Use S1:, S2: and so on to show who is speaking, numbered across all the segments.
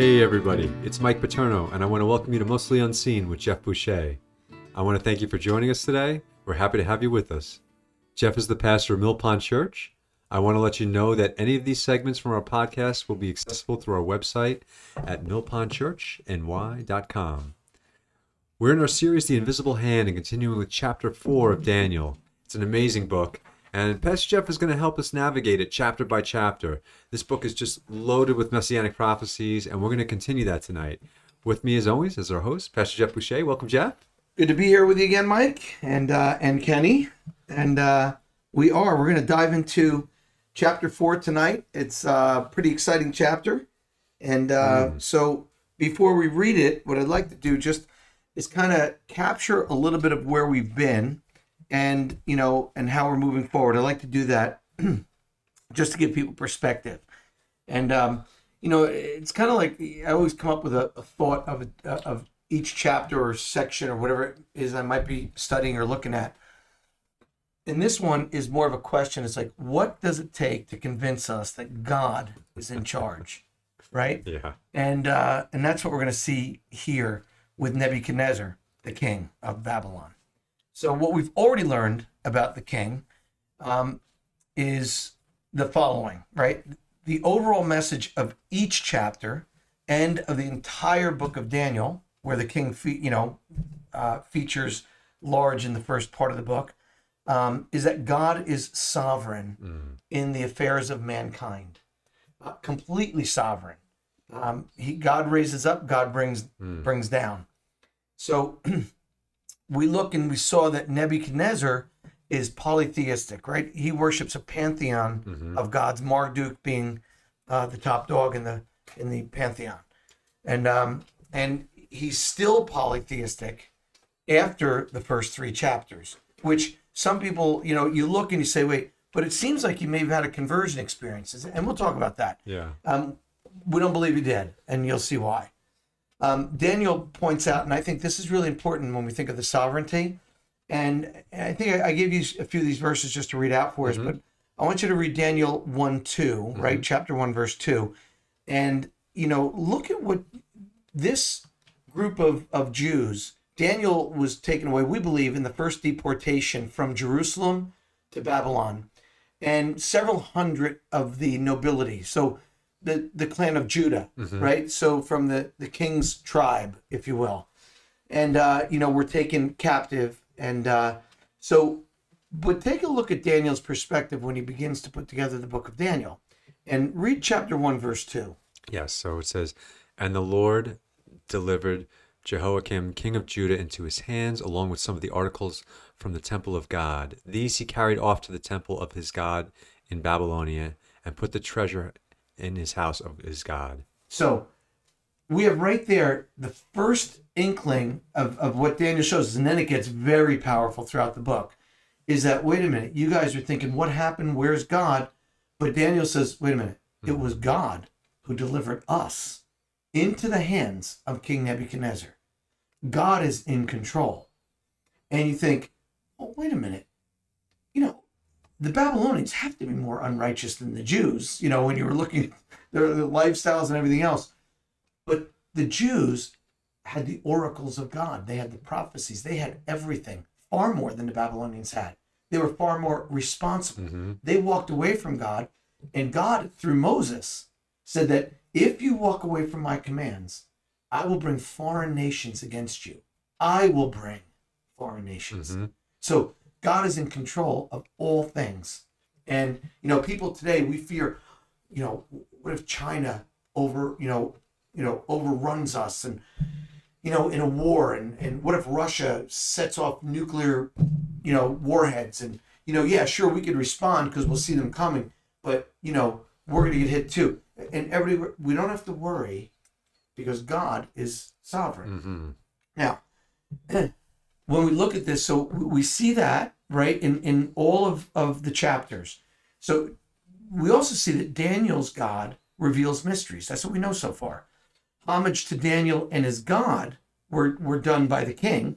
S1: Hey everybody, it's Mike Paterno, and I want to welcome you to Mostly Unseen with Jeff Boucher. I want to thank you for joining us today. We're happy to have you with us. Jeff is the pastor of Mill Pond Church. I want to let you know that any of these segments from our podcast will be accessible through our website at millpondchurchny.com. We're in our series, The Invisible Hand, and continuing with chapter 4 of Daniel. It's an amazing book, and Pastor Jeff is going to help us navigate it chapter by chapter. This book is just loaded with messianic prophecies, and we're going to continue that tonight. With me, as always, is our host, Pastor Jeff Boucher. Welcome, Jeff.
S2: Good to be here with you again, Mike and uh, and Kenny. And uh, we are. We're going to dive into chapter four tonight. It's a pretty exciting chapter. And uh, so before we read it, what I'd like to do just is kind of capture a little bit of where we've been and, you know, and how we're moving forward. I'd like to do that just to give people perspective. And, um, you know, it's kind of like I always come up with a, a thought of, a, of each chapter or section or whatever it is I might be studying or looking at. And this one is more of a question. It's like, what does it take to convince us that God is in charge, right?
S1: Yeah.
S2: And uh, and that's what we're going to see here with Nebuchadnezzar, the king of Babylon. So what we've already learned about the king um, is the following, right? The overall message of each chapter and of the entire book of Daniel, where the king, fe- you know, uh, features large in the first part of the book, um, is that God is sovereign in the affairs of mankind, uh, completely sovereign. Um, he, God raises up, God brings brings down. So we look and we saw that Nebuchadnezzar is polytheistic, right? He worships a pantheon of gods, Marduk being uh, the top dog in the in the pantheon, and um, and he's still polytheistic after the first three chapters, which some people, you know, you look and you say, wait, but it seems like you may have had a conversion experience, and we'll talk about that.
S1: Yeah.
S2: Um, we don't believe he did, and you'll see why. Um, Daniel points out, and I think this is really important when we think of the sovereignty. And I think I, I gave you a few of these verses just to read out for us, but I want you to read Daniel 1 2, right? Chapter 1, verse 2. And, you know, look at what this group of, of Jews, Daniel was taken away, we believe, in the first deportation from Jerusalem to Babylon, and several hundred of the nobility. So the, the clan of Judah, right? So from the, the king's tribe, if you will. And, uh, you know, were taken captive. And uh, so, but take a look at Daniel's perspective when he begins to put together the book of Daniel. And read chapter 1, verse 2.
S1: Yes, so it says, And the Lord delivered Jehoiakim, king of Judah, into his hands, along with some of the articles from the temple of God. These he carried off to the temple of his God in Babylonia, and put the treasure in his house of his God.
S2: So we have right there the first inkling of, of what Daniel shows us, and then it gets very powerful throughout the book. Is that wait a minute, you guys are thinking, what happened? Where's God? But Daniel says, wait a minute, it hmm. was God who delivered us into the hands of King Nebuchadnezzar. God is in control. And you think, oh, wait a minute, you know, the Babylonians have to be more unrighteous than the Jews, you know, when you were looking at their, their lifestyles and everything else. But the Jews had the oracles of God, they had the prophecies, they had everything, far more than the Babylonians had. They were far more responsible. Mm-hmm. They walked away from God, and God, through Moses, said that if you walk away from my commands, I will bring foreign nations against you. I will bring foreign nations. Mm-hmm. So God is in control of all things. And you know, people today we fear, you know, what if China over, you know, you know, overruns us and you know, in a war and and what if Russia sets off nuclear, you know, warheads and you know, yeah, sure we could respond because we'll see them coming, but you know, we're going to get hit too. And everybody we don't have to worry because God is sovereign. Mm-hmm. Now, when we look at this, so we see that right in in all of of the chapters. So we also see that Daniel's God reveals mysteries. That's what we know so far. Homage to Daniel and his God were, were done by the king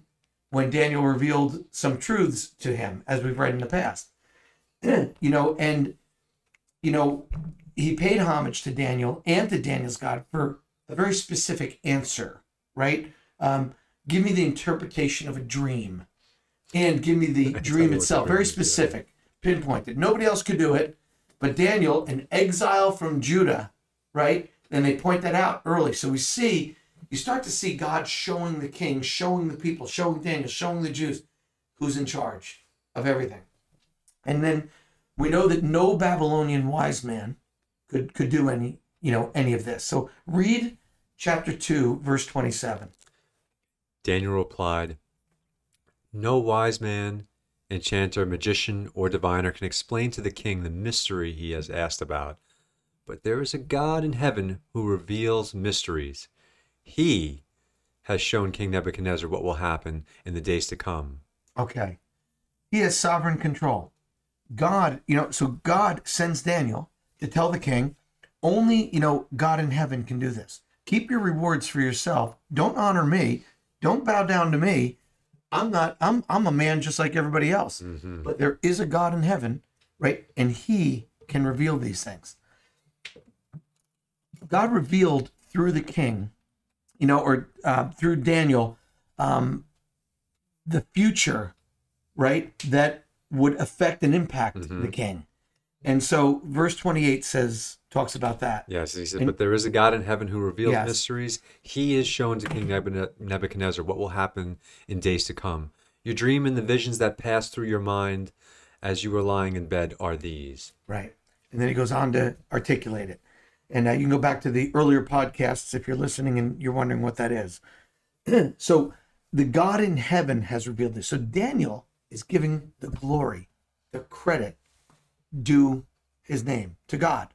S2: when Daniel revealed some truths to him, as we've read in the past. you know, and, you know, he paid homage to Daniel and to Daniel's God for a very specific answer, right? Um, give me the interpretation of a dream and give me the dream
S1: me what the
S2: itself. Very specific, pinpointed. Nobody else could do it, but Daniel, an exile from Judah, right? And they point that out early. So we see, you start to see God showing the king, showing the people, showing Daniel, showing the Jews who's in charge of everything. And then we know that no Babylonian wise man could could do any, you know, any of this. So read chapter 2, verse 27.
S1: Daniel replied, No wise man, enchanter, magician, or diviner can explain to the king the mystery he has asked about. But there is a God in heaven who reveals mysteries. He has shown King Nebuchadnezzar what will happen in the days to come.
S2: Okay. He has sovereign control. God, you know, so God sends Daniel to tell the king, only, you know, God in heaven can do this. Keep your rewards for yourself. Don't honor me. Don't bow down to me. I'm not, I'm I'm a man just like everybody else.
S1: Mhm.
S2: But there is a God in heaven, right? And he can reveal these things. God revealed through the king, you know, or uh, through Daniel, um, the future, right? That would affect and impact
S1: Mhm.
S2: the king. And so verse 28 says, talks about that.
S1: Yes, he said,
S2: And-
S1: But there is a God in heaven who reveals
S2: Yes.
S1: mysteries. He is shown to King Nebuchadnezzar what will happen in days to come. Your dream and the visions that pass through your mind as you were lying in bed are these.
S2: Right. And then he goes on to articulate it. And uh, you can go back to the earlier podcasts if you're listening and you're wondering what that is. so the God in heaven has revealed this. So Daniel is giving the glory, the credit due his name to God.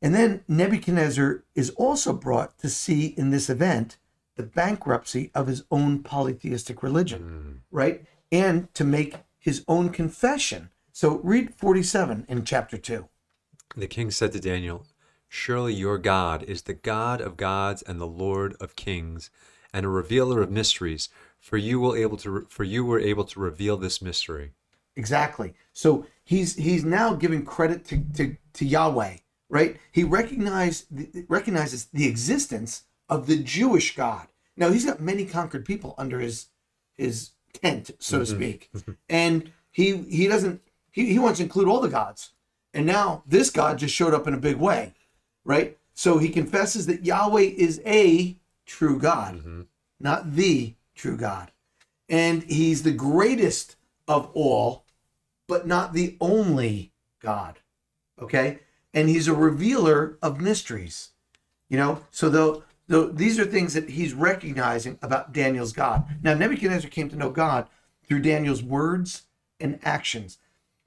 S2: And then Nebuchadnezzar is also brought to see in this event the bankruptcy of his own polytheistic religion, mm. right? And to make his own confession. So read 47 in chapter 2.
S1: The king said to Daniel, Surely your God is the God of gods and the Lord of kings, and a revealer of mysteries. For you will able to for you were able to reveal this mystery.
S2: Exactly. So he's he's now giving credit to, to, to Yahweh, right? He recognized recognizes the existence of the Jewish God. Now he's got many conquered people under his his tent, so to mm-hmm. speak, mm-hmm. and he he doesn't he, he wants to include all the gods. And now this God just showed up in a big way, right? So he confesses that Yahweh is a true God, mm-hmm. not the true God, and he's the greatest of all but not the only God. Okay? And he's a revealer of mysteries. You know, so though, though these are things that he's recognizing about Daniel's God. Now, Nebuchadnezzar came to know God through Daniel's words and actions,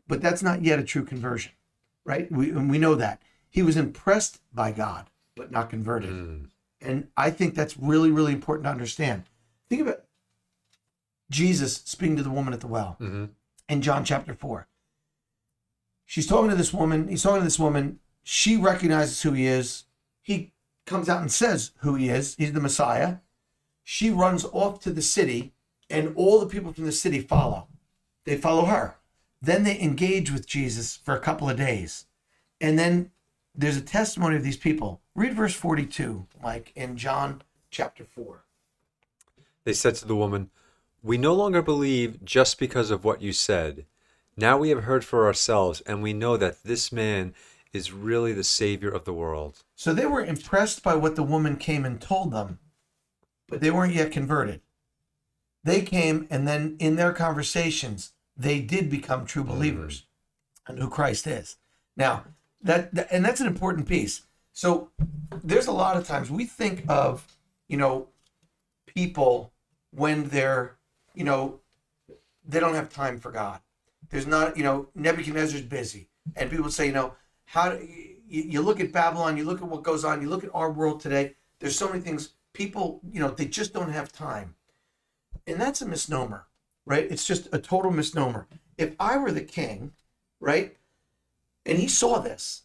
S2: but that's not yet a true conversion, right? We, and we know that. He was impressed by God, but not converted. And I think that's really, really important to understand. Think about Jesus speaking to the woman at the well
S1: hmm
S2: in John chapter 4. She's talking to this woman. He's talking to this woman. She recognizes who he is. He comes out and says who he is. He's the Messiah. She runs off to the city, and all the people from the city follow. They follow her. Then they engage with Jesus for a couple of days. And then there's a testimony of these people. Read verse 42, like in John chapter 4.
S1: They said to the woman, We no longer believe just because of what you said. Now we have heard for ourselves, and we know that this man is really the Savior of the world.
S2: So they were impressed by what the woman came and told them, but they weren't yet converted. They came, and then in their conversations, they did become true mm-hmm. believers and who Christ is. Now, that, that and that's an important piece. So there's a lot of times we think of, you know, people when they're, you know, they don't have time for God. There's not, you know, Nebuchadnezzar's busy, and people say, you know, how you, you look at Babylon, you look at what goes on, you look at our world today. There's so many things. People, you know, they just don't have time, and that's a misnomer, right? It's just a total misnomer. If I were the king, right, and he saw this,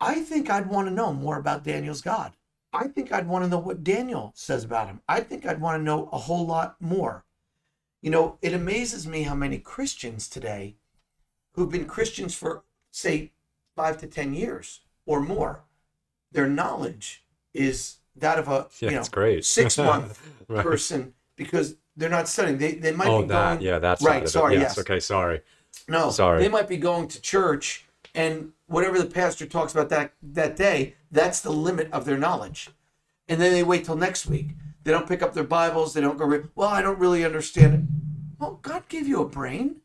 S2: I think I'd want to know more about Daniel's God. I think I'd want to know what Daniel says about him. I think I'd want to know a whole lot more. You know, it amazes me how many Christians today who've been Christians for, say, five to 10 years or more, their knowledge is that of a
S1: Yeah,
S2: you know,
S1: great.
S2: six month
S1: Right.
S2: person because they're not studying. They, they might
S1: Oh,
S2: be
S1: that.
S2: going,
S1: Yeah, that's
S2: right. Sorry,
S1: Yes.
S2: yes.
S1: Okay. Sorry.
S2: No,
S1: Sorry.
S2: They might be going to church, and whatever the pastor talks about that that day, that's the limit of their knowledge. And then they wait till next week. They don't pick up their Bibles. They don't go. Well, I don't really understand it. Well, God gave you a brain.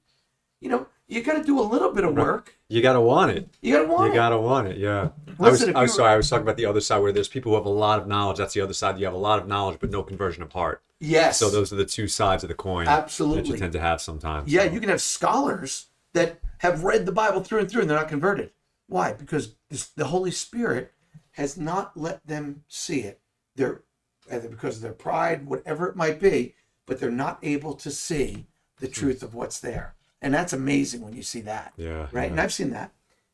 S2: You know, you got to do a little bit of work.
S1: You gotta want it.
S2: You got to want
S1: You
S2: it.
S1: You gotta want it. Yeah. I was, I was
S2: you-
S1: sorry. I was talking about the other side where there's people who have a lot of knowledge. That's the other side. You have a lot of knowledge, but no conversion of heart.
S2: yes.
S1: So those are the two sides of the coin
S2: Absolutely.
S1: that you tend to have sometimes.
S2: Yeah,
S1: So,
S2: you can have scholars that have read the Bible through and through and they're not converted. Why? Because the Holy Spirit has not let them see it. They're either because of their pride, whatever it might be, but they're not able to see the truth of what's there. And that's amazing when you see that.
S1: Yeah.
S2: Right?
S1: yeah.
S2: And I've seen that.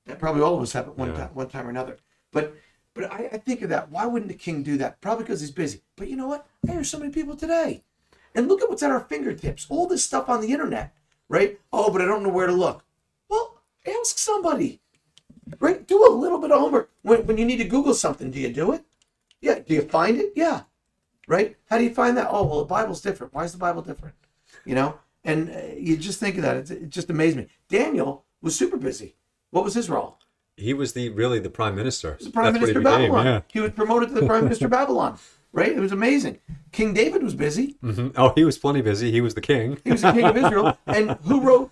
S2: And probably all of us have at one
S1: Yeah.
S2: time one time or another. But but I, I think of that. Why wouldn't the king do that? Probably because he's busy. But you know what? I hear so many people today. And look at what's at our fingertips. All this stuff on the internet, right? Oh, but I don't know where to look. Well, ask somebody. Right? Do a little bit of homework. When, when you need to Google something, do you do it? Yeah. Do you find it? Yeah. Right? How do you find that? Oh, well, the Bible's different. Why is the Bible different? You know? And uh, you just think of that. It's, it just amazed me. Daniel was super busy. What was his role?
S1: He was the really the prime minister.
S2: He was the prime
S1: That's
S2: minister of
S1: what he became.
S2: Babylon. He was promoted to the prime minister of Babylon. Right? It was amazing. King David was busy.
S1: Yeah. hmm Oh, he was plenty busy. He was the king.
S2: He was the king of Israel. And who wrote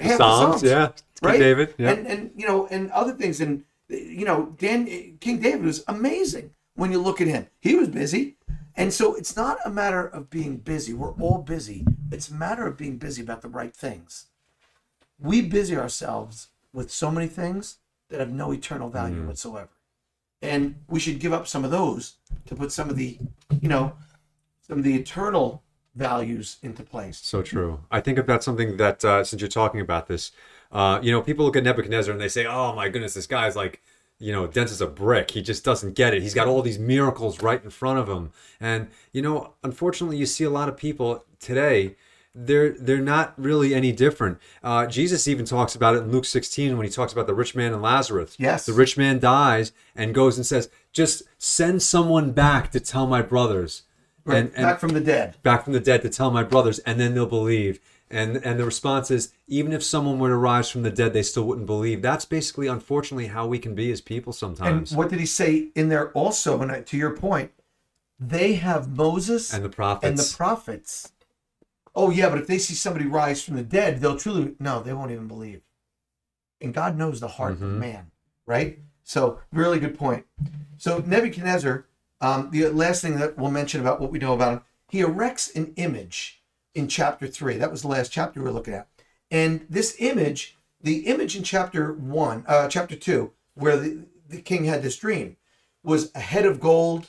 S2: half
S1: Psalms,
S2: the Psalms?
S1: yeah. King? David. Yeah.
S2: And and you know, and other things. And you know, Dan King David was amazing when you look at him. He was busy. And so it's not a matter of being busy. We're all busy. It's a matter of being busy about the right things. We busy ourselves with so many things that have no eternal value whatsoever. And we should give up some of those to put some of the, you know, some of the eternal values into place.
S1: So true. I think about something that uh, since you're talking about this, uh, you know, people look at Nebuchadnezzar and they say, "Oh my goodness, this guy's like, you know, dense as a brick. He just doesn't get it. He's got all these miracles right in front of him." And you know, unfortunately, you see a lot of people today. They're they're not really any different. Uh, Jesus even talks about it in Luke 16 when he talks about the rich man and Lazarus.
S2: Yes.
S1: the rich man dies and goes and says, "Just send someone back to tell my brothers."
S2: Right,
S1: And, and
S2: back from the dead.
S1: back from the dead to tell my brothers, and then they'll believe. And and the response is, even if someone were to rise from the dead, they still wouldn't believe. That's basically, unfortunately, how we can be as people
S2: And
S1: sometimes.
S2: what did he say in there also? And I- to your point, they have Moses
S1: And the prophets.
S2: and the prophets. Oh yeah, but if they see somebody rise from the dead, they'll truly no, they won't even believe. And God knows the heart of
S1: Mhm.
S2: man, right? So really good point. So Nebuchadnezzar, um, the last thing that we'll mention about what we know about him, he erects an image in chapter three. That was the last chapter we were looking at. And this image, the image in chapter one, uh, chapter two, where the, the king had this dream, was a head of gold,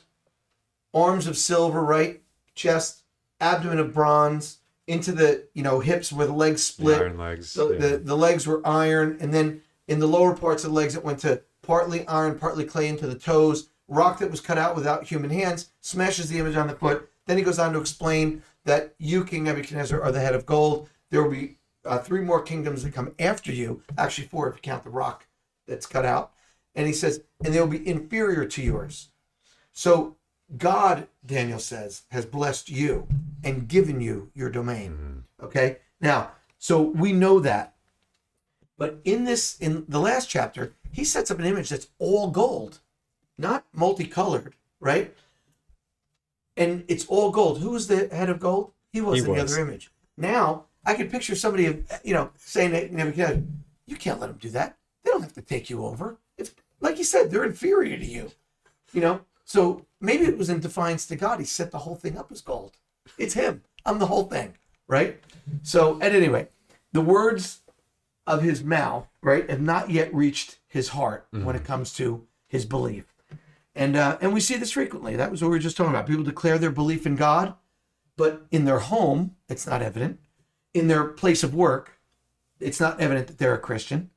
S2: arms of silver, right? Chest, abdomen of bronze, into the you know hips where the legs
S1: The
S2: split.
S1: iron legs.
S2: The,
S1: yeah.
S2: the, the legs were iron, and then in the lower parts of the legs, it went to partly iron, partly clay into the toes. Rock that was cut out without human hands smashes the image on the foot. Then he goes on to explain that you, King Nebuchadnezzar, are the head of gold. There will be uh, three more kingdoms that come after you. Actually, four if you count the rock that's cut out. And he says, and they will be inferior to yours. So God, Daniel says, has blessed you and given you your domain. Okay? Now, so we know that. But in this, in the last chapter, he sets up an image that's all gold, not multicolored, right? And it's all gold. Who was the head of gold? He was
S1: He
S2: in the other image. Now, I could picture somebody, you know, saying to Nebuchadnezzar, you can't let them do that. They don't have to take you over. If, like you said, they're inferior to you. You know, so maybe it was in defiance to God. He set the whole thing up as gold. It's him. I'm the whole thing, right? So at any rate, the words of his mouth, right, have not yet reached his heart when it mm-hmm. comes to his belief, and uh, and we see this frequently. That was what we were just talking about. People declare their belief in God, but in their home, it's not evident. In their place of work, it's not evident that they're a Christian.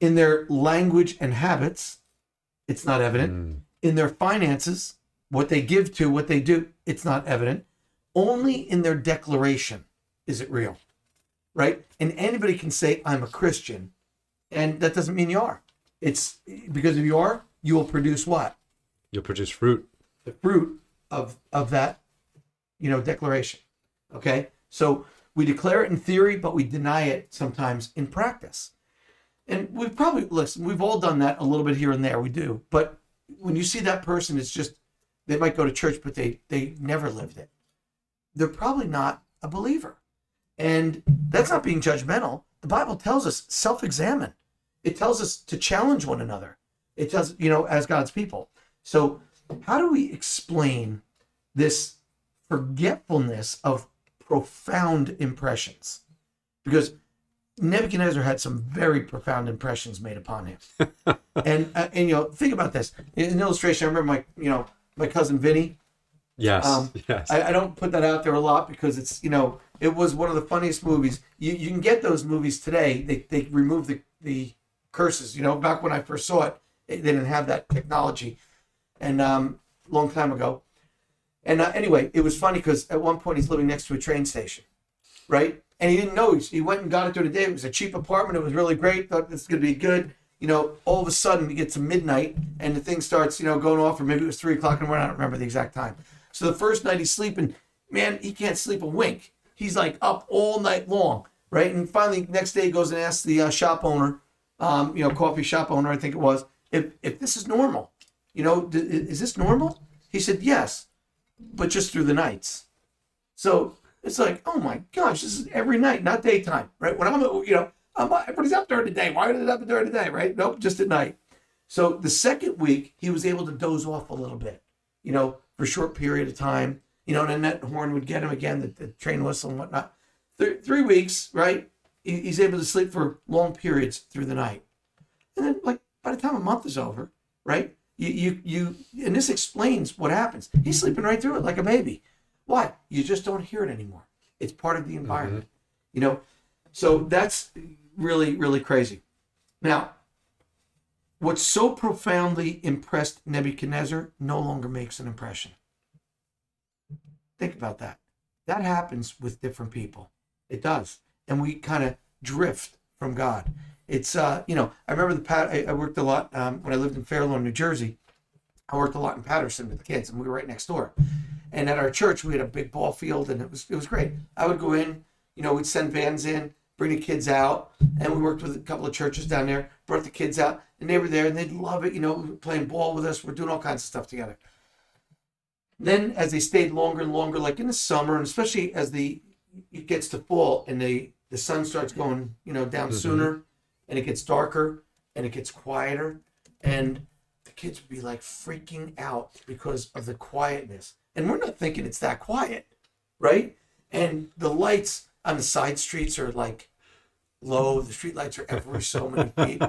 S2: In their language and habits, it's not evident.
S1: Mm.
S2: In their finances, what they give to, what they do, it's not evident. Only in their declaration is it real, right? And anybody can say, I'm a Christian, and that doesn't mean you are. It's because if you are, you will produce what?
S1: You'll produce fruit.
S2: the fruit of of that you know declaration okay? So we declare it in theory but we deny it sometimes in practice. And we've probably listen we've all done that a little bit here and there we do. But when you see that person it's just they might go to church but they they never lived it. They're probably not a believer. And that's not being judgmental. The bible tells us self-examine. It tells us to challenge one another. It tells you know as god's people so how do we explain this forgetfulness of profound impressions? Because Nebuchadnezzar had some very profound impressions made upon him. and uh, and you know, think about this. In an illustration, I remember my you know my cousin Vinny.
S1: Yes.
S2: Um,
S1: yes.
S2: I, I don't put that out there a lot because it's you know it was one of the funniest movies. You you can get those movies today. They they remove the the curses. You know, back when I first saw it, they didn't have that technology, and um, long time ago. And uh, anyway, it was funny because at one point he's living next to a train station, right? And he didn't know. He, he went and got it during the day. It was a cheap apartment. It was really great. Thought this is going to be good. You know, all of a sudden we get to midnight and the thing starts, you know, going off, or maybe it was three o'clock in the morning. I don't remember the exact time. So the first night he's sleeping, man, he can't sleep a wink. He's like up all night long, right? And finally, next day he goes and asks the uh, shop owner, um, you know, coffee shop owner, I think it was, if if this is normal. You know, is this normal? He said yes, but just through the nights. So it's like, oh my gosh, this is every night, not daytime, right? When I'm, you know, I'm, everybody's up during the day. Why did it happen during the day, right? Nope, just at night. So the second week, he was able to doze off a little bit, you know, for a short period of time. You know, and then that horn would get him again, the, the train whistle and whatnot. Th- three weeks, right? He, he's able to sleep for long periods through the night. And then, like, by the time a month is over, right? You, you, you, and this explains what happens. He's sleeping right through it like a baby. Why? You just don't hear it anymore. It's part of the uh-huh. environment, you know? So that's really, really crazy. Now, what so profoundly impressed Nebuchadnezzar no longer makes an impression. Think about that. That happens with different people. It does. And we kind of drift from God. It's, uh, you know, I remember the Pat, I, I worked a lot um, when I lived in Fairlawn, New Jersey. I worked a lot in Paterson with the kids, and we were right next door. And at our church, we had a big ball field, and it was it was great. I would go in, you know, we'd send vans in, bring the kids out, and we worked with a couple of churches down there, brought the kids out, and they were there, and they'd love it, you know, playing ball with us. We're doing all kinds of stuff together. Then, as they stayed longer and longer, like in the summer, and especially as the it gets to fall and the the sun starts going, you know, down
S1: Mhm.
S2: sooner, and it gets darker and it gets quieter, and the kids would be like freaking out because of the quietness. And we're not thinking it's that quiet, right? And the lights on the side streets are like low. The street lights are every so many feet.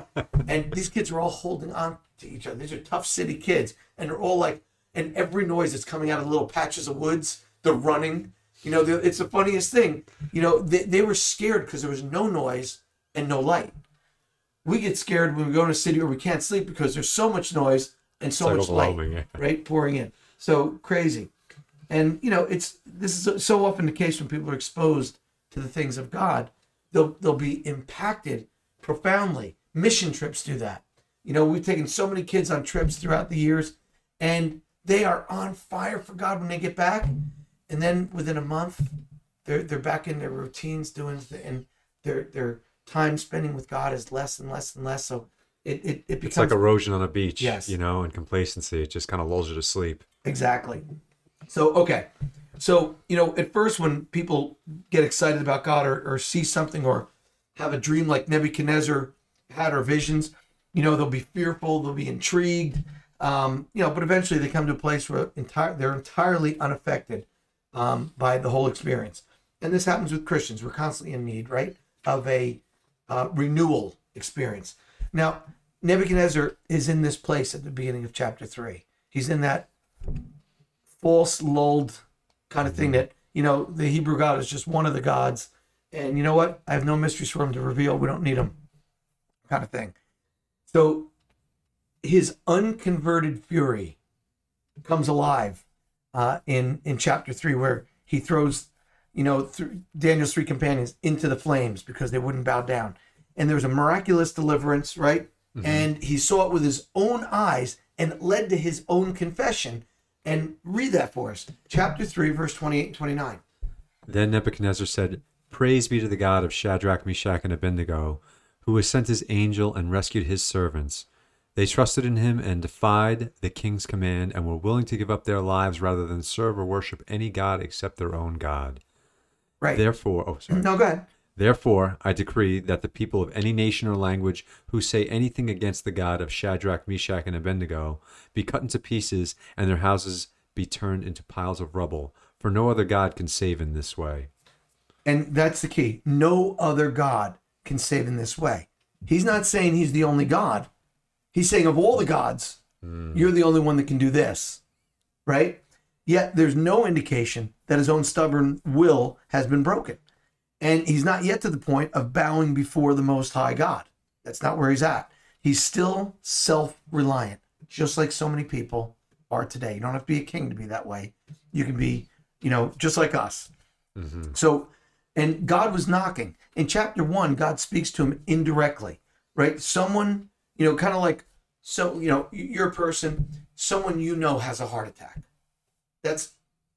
S2: And these kids are all holding on to each other. These are tough city kids. And they're all like, and every noise that's coming out of little patches of woods, they're running. You know, it's the funniest thing. You know, they, they were scared because there was no noise and no light. We get scared when we go in a city where we can't sleep because there's so much noise and so much light
S1: yeah.
S2: right pouring in. So crazy. And you know it's this is so- often the case when people are exposed to the things of god they'll they'll be impacted profoundly. Mission trips do that. You know we've taken so many kids on trips throughout the years and they are on fire for god when they get back. And then within a month they're they're back in their routines doing and their their time spending with god is less and less and less so it it, it becomes
S1: It's like erosion on a beach,
S2: Yes.
S1: you know, and complacency. It just kind of lulls you to sleep.
S2: Exactly. So, okay. So, you know, at first, when people get excited about God or, or see something or have a dream like Nebuchadnezzar had or visions, you know, they'll be fearful, they'll be intrigued, um, you know, but eventually they come to a place where entire, they're entirely unaffected um, by the whole experience. And this happens with Christians. We're constantly in need, right, of a uh, renewal experience. Now, Nebuchadnezzar is in this place at the beginning of chapter three. He's in that false lulled kind of thing that you know the Hebrew God is just one of the gods, and you know what? I have no mysteries for him to reveal. We don't need him, kind of thing. So his unconverted fury comes alive uh, in in chapter three, where he throws, you know, Daniel's three companions into the flames because they wouldn't bow down, and there was a miraculous deliverance, right? Mm-hmm. And he saw it with his own eyes, and it led to his own confession. And read that for us, chapter three, verse twenty-eight and twenty-nine.
S1: Then Nebuchadnezzar said, Praise be to the God of Shadrach, Meshach, and Abednego, who has sent his angel and rescued his servants. They trusted in him and defied the king's command and were willing to give up their lives rather than serve or worship any god except their own God.
S2: Right.
S1: Therefore, oh, sorry.
S2: no, go ahead.
S1: Therefore, I decree that the people of any nation or language who say anything against the God of Shadrach, Meshach, and Abednego be cut into pieces and their houses be turned into piles of rubble, for no other God can save in this way.
S2: And that's the key. No other God can save in this way. He's not saying he's the only God. He's saying of all the gods, hmm. you're the only one that can do this. Right? Yet there's no indication that his own stubborn will has been broken. And he's not yet to the point of bowing before the most high God. That's not where he's at. He's still self-reliant, just like so many people are today. You don't have to be a king to be that way. You can be, you know, just like us. Mm-hmm. So, and God was knocking. In chapter one, God speaks to him indirectly, right? Someone, you know, kind of like, so, you know, you're a person, someone you know has a heart attack. That's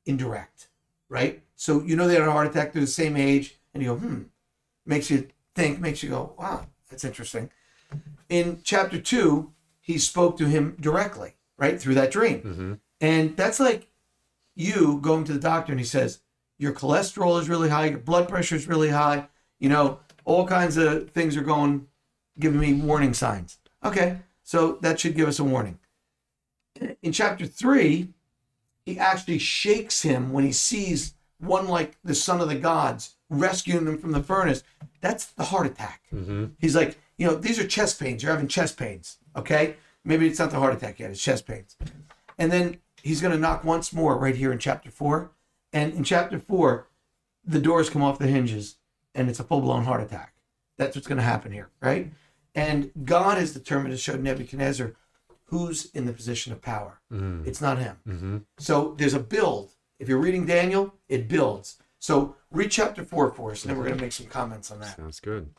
S2: indirect, right? So, you know, they had a heart attack, they're the same age, and you go, hmm, makes you think, makes you go, wow, that's interesting. In chapter two, he spoke to him directly, right, through that dream. And that's like you going to the doctor and he says, your cholesterol is really high, your blood pressure is really high, you know, all kinds of things are going, giving me warning signs. Okay, so that should give us a warning. In chapter three, he actually shakes him when he sees one like the son of the gods rescuing him from the furnace. That's the heart attack. Mm-hmm. He's like, you know, these are chest pains. You're having chest pains. Okay, maybe it's not the heart attack yet. It's chest pains. And then he's going to knock once more right here in chapter four. And in chapter four, the doors come off the hinges and it's a full blown heart attack. That's what's going to happen here, right? And God is determined to show Nebuchadnezzar who's in the position of power. Mm-hmm. It's not him. Mm-hmm. So there's a build. If you're reading Daniel, it builds. So read chapter four for us, and then we're going to make some comments on that.
S1: Sounds good.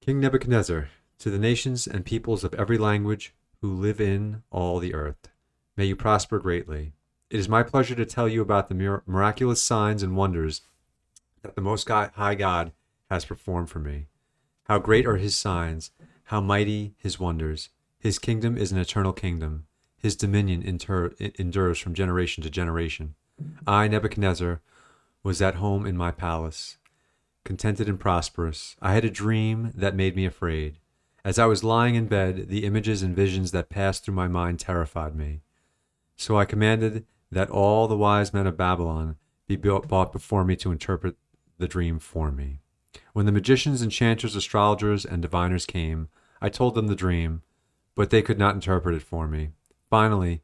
S1: King Nebuchadnezzar, to the nations and peoples of every language who live in all the earth, may you prosper greatly. It is my pleasure to tell you about the mir- miraculous signs and wonders that the Most High God has performed for me. How great are his signs, how mighty his wonders. His kingdom is an eternal kingdom. His dominion inter- endures from generation to generation. I, Nebuchadnezzar, was at home in my palace contented and prosperous. I had a dream that made me afraid. As I was lying in bed, the images and visions that passed through my mind terrified me. So I commanded that all the wise men of Babylon be brought before me to interpret the dream for me. When the magicians, enchanters, astrologers, and diviners came, I told them the dream, but they could not interpret it for me. Finally,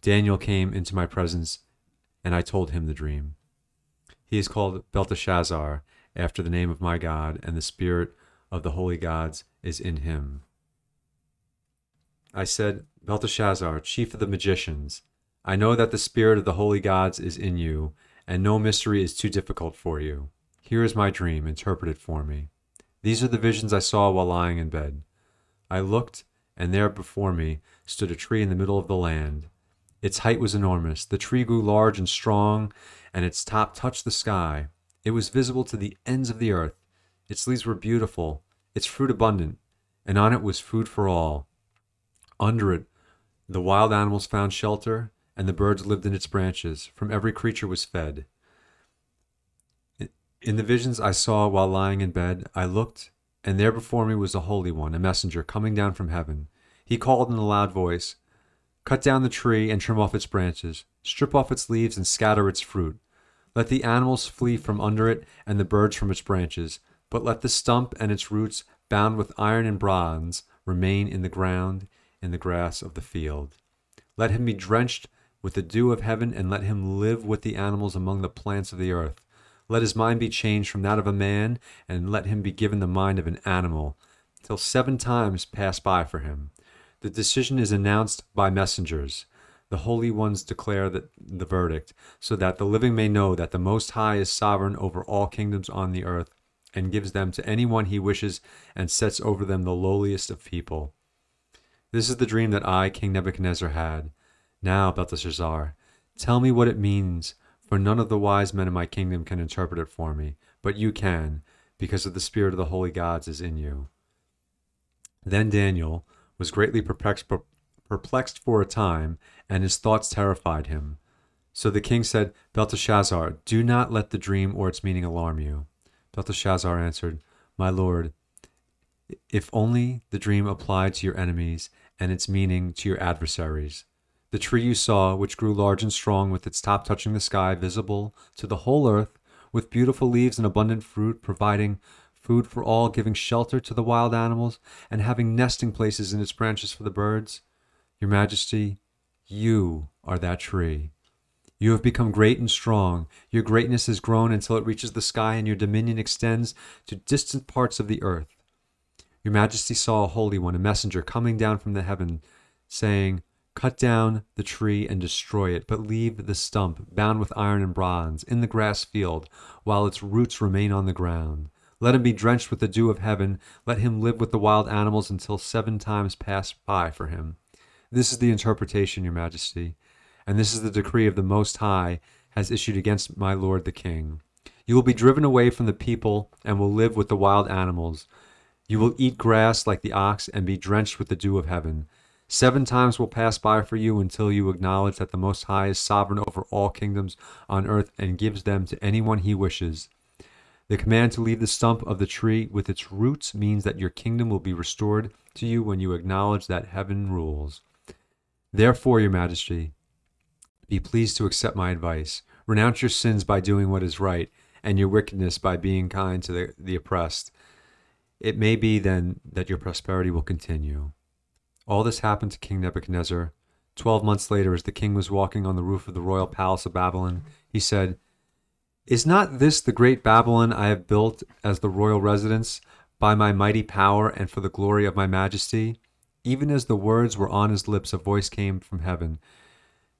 S1: Daniel came into my presence, and I told him the dream. He is called Belteshazzar, after the name of my God, and the spirit of the holy gods is in him. I said, Belteshazzar, chief of the magicians, I know that the spirit of the holy gods is in you, and no mystery is too difficult for you. Here is my dream, interpret it for me. These are the visions I saw while lying in bed. I looked, and there before me stood a tree in the middle of the land. Its height was enormous. The tree grew large and strong, and its top touched the sky. It was visible to the ends of the earth. Its leaves were beautiful, its fruit abundant, and on it was food for all. Under it, the wild animals found shelter, and the birds lived in its branches. From every creature was fed. In the visions I saw while lying in bed, I looked, and there before me was a Holy One, a messenger coming down from heaven. He called in a loud voice Cut down the tree and trim off its branches, strip off its leaves and scatter its fruit. Let the animals flee from under it and the birds from its branches, but let the stump and its roots, bound with iron and bronze, remain in the ground, in the grass of the field. Let him be drenched with the dew of heaven, and let him live with the animals among the plants of the earth. Let his mind be changed from that of a man, and let him be given the mind of an animal, till seven times pass by for him. The decision is announced by messengers. The holy ones declare the, the verdict, so that the living may know that the Most High is sovereign over all kingdoms on the earth, and gives them to anyone he wishes, and sets over them the lowliest of people. This is the dream that I, King Nebuchadnezzar, had. Now, Belteshazzar, tell me what it means, for none of the wise men in my kingdom can interpret it for me, but you can, because of the spirit of the holy gods is in you. Then Daniel was greatly perplexed, perplexed for a time, and his thoughts terrified him. So the king said, Belteshazzar, do not let the dream or its meaning alarm you. Belteshazzar answered, My lord, if only the dream applied to your enemies and its meaning to your adversaries. The tree you saw, which grew large and strong, with its top touching the sky, visible to the whole earth, with beautiful leaves and abundant fruit, providing food for all, giving shelter to the wild animals, and having nesting places in its branches for the birds. Your Majesty, you are that tree. You have become great and strong. Your greatness has grown until it reaches the sky, and your dominion extends to distant parts of the earth. Your Majesty saw a holy one, a messenger, coming down from the heaven, saying, Cut down the tree and destroy it, but leave the stump, bound with iron and bronze, in the grass field, while its roots remain on the ground. Let him be drenched with the dew of heaven. Let him live with the wild animals until seven times pass by for him. This is the interpretation, Your Majesty, and this is the decree of the Most High has issued against my lord the king. You will be driven away from the people and will live with the wild animals. You will eat grass like the ox and be drenched with the dew of heaven. Seven times will pass by for you until you acknowledge that the Most High is sovereign over all kingdoms on earth and gives them to anyone he wishes. The command to leave the stump of the tree with its roots means that your kingdom will be restored to you when you acknowledge that heaven rules. Therefore, your majesty, be pleased to accept my advice. Renounce your sins by doing what is right, and your wickedness by being kind to the, the oppressed. It may be then that your prosperity will continue. All this happened to King Nebuchadnezzar. Twelve months later, as the king was walking on the roof of the royal palace of Babylon, he said, Is not this the great Babylon I have built as the royal residence by my mighty power and for the glory of my majesty? Even as the words were on his lips, a voice came from heaven.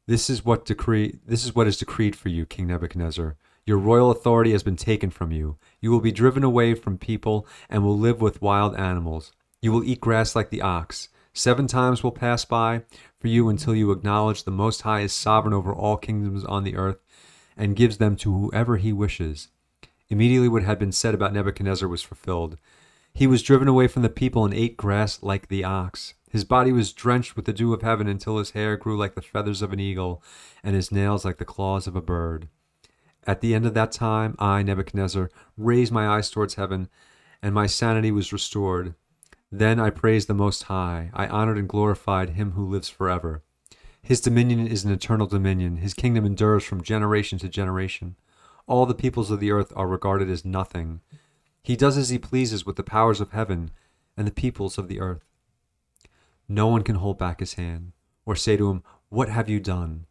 S1: This is what decree this is what is decreed for you, King Nebuchadnezzar. Your royal authority has been taken from you. You will be driven away from people and will live with wild animals. You will eat grass like the ox. Seven times will pass by for you until you acknowledge the Most High is sovereign over all kingdoms on the earth and gives them to whoever he wishes. Immediately, what had been said about Nebuchadnezzar was fulfilled. He was driven away from the people and ate grass like the ox. His body was drenched with the dew of heaven until his hair grew like the feathers of an eagle and his nails like the claws of a bird. At the end of that time, I, Nebuchadnezzar, raised my eyes towards heaven, and my sanity was restored. Then I praised the Most High. I honored and glorified him who lives forever. His dominion is an eternal dominion. His kingdom endures from generation to generation. All the peoples of the earth are regarded as nothing. He does as he pleases with the powers of heaven and the peoples of the earth. No one can hold back his hand or say to him, What have you done?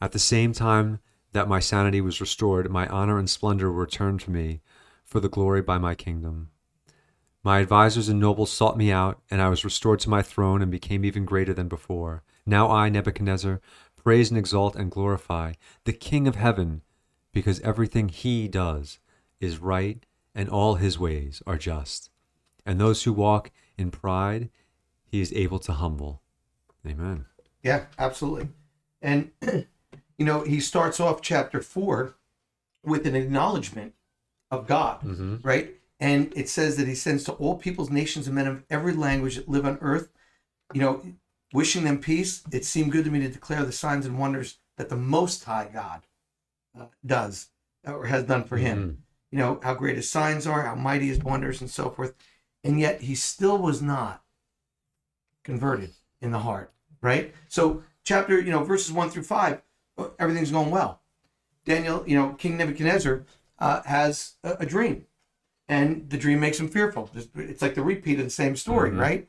S1: At the same time that my sanity was restored, my honor and splendor were returned to me for the glory by my kingdom. My advisers and nobles sought me out, and I was restored to my throne and became even greater than before. Now I, Nebuchadnezzar, praise and exalt and glorify the King of heaven, because everything he does is right and all his ways are just. And those who walk in pride, he is able to humble. Amen.
S2: Yeah, absolutely. And, you know, he starts off chapter four with an acknowledgement of God,
S1: Mm-hmm.
S2: right? And it says that he sends to all peoples, nations, and men of every language that live on earth, you know, wishing them peace. It seemed good to me to declare the signs and wonders that the Most High God uh, does or has done for him. You know, how great his signs are, how mighty his wonders, and so forth. And yet he still was not converted in the heart, right? So, chapter, you know, verses one through five, uh, everything's going well. Daniel, you know, King Nebuchadnezzar uh, has a, a dream, and the dream makes him fearful. It's- like the repeat of the same story,
S1: Mhm.
S2: right?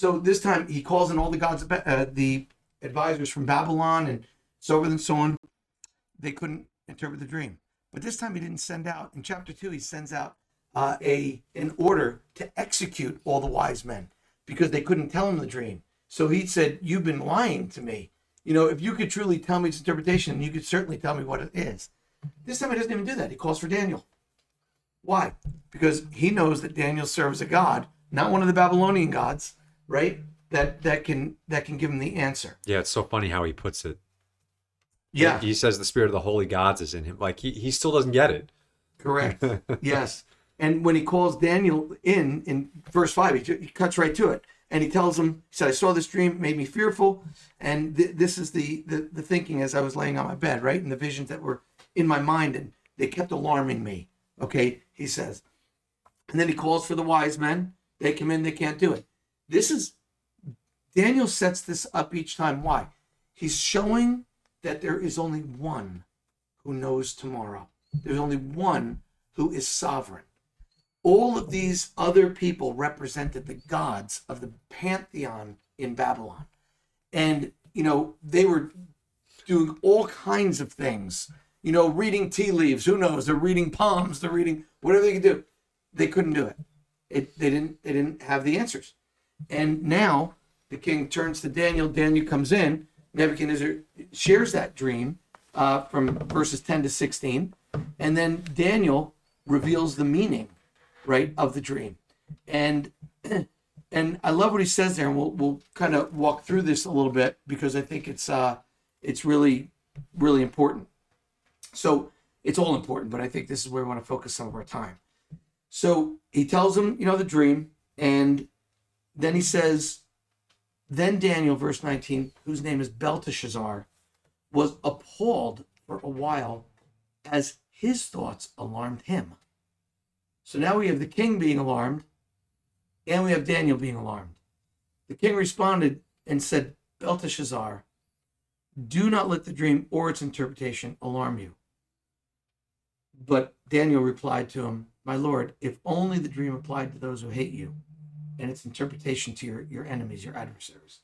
S2: So this time he calls in all the gods, uh, the advisors from Babylon, and so forth and so on. They couldn't interpret the dream, but this time he didn't send out. In chapter two, he sends out uh, a an order to execute all the wise men because they couldn't tell him the dream. So he said, You've been lying to me. You know, if you could truly tell me its interpretation, you could certainly tell me what it is. This time he doesn't even do that. He calls for Daniel. Why? Because he knows that Daniel serves a God, not one of the Babylonian gods, right? That that can that can give him the answer.
S1: Yeah, it's so funny how he puts it.
S2: Yeah,
S1: He says the spirit of the holy gods is in him. Like he, he still doesn't get it.
S2: correct. yes. And when he calls Daniel in in verse five, he, he cuts right to it, and he tells him, "He said, I saw this dream, made me fearful, and th- this is the, the the thinking as I was laying on my bed, right, and the visions that were in my mind, and they kept alarming me." Okay, he says, and then he calls for the wise men. They come in, they can't do it. This is Daniel sets this up each time. Why? He's showing that there is only one who knows tomorrow. There's only one who is sovereign. All of these other people represented the gods of the pantheon in Babylon. And, you know, they were doing all kinds of things, you know, reading tea leaves. Who knows? They're reading palms. They're reading whatever they could do. They couldn't do it. it they didn't. They didn't have the answers. And now the king turns to Daniel. Daniel comes in. Nebuchadnezzar shares that dream uh, from verses 10 to 16. And then Daniel reveals the meaning, right, of the dream. And and I love what he says there, and we'll we'll kind of walk through this a little bit because I think it's uh it's really really important. So it's all important, but I think this is where we want to focus some of our time. So he tells him, you know, the dream, and then he says, then Daniel, verse 19, whose name is Belteshazzar, was appalled for a while as his thoughts alarmed him. So now we have the king being alarmed, and we have Daniel being alarmed. The king responded and said, Belteshazzar, do not let the dream or its interpretation alarm you. But Daniel replied to him, My lord, if only the dream applied to those who hate you, and its interpretation to your, your enemies, your adversaries.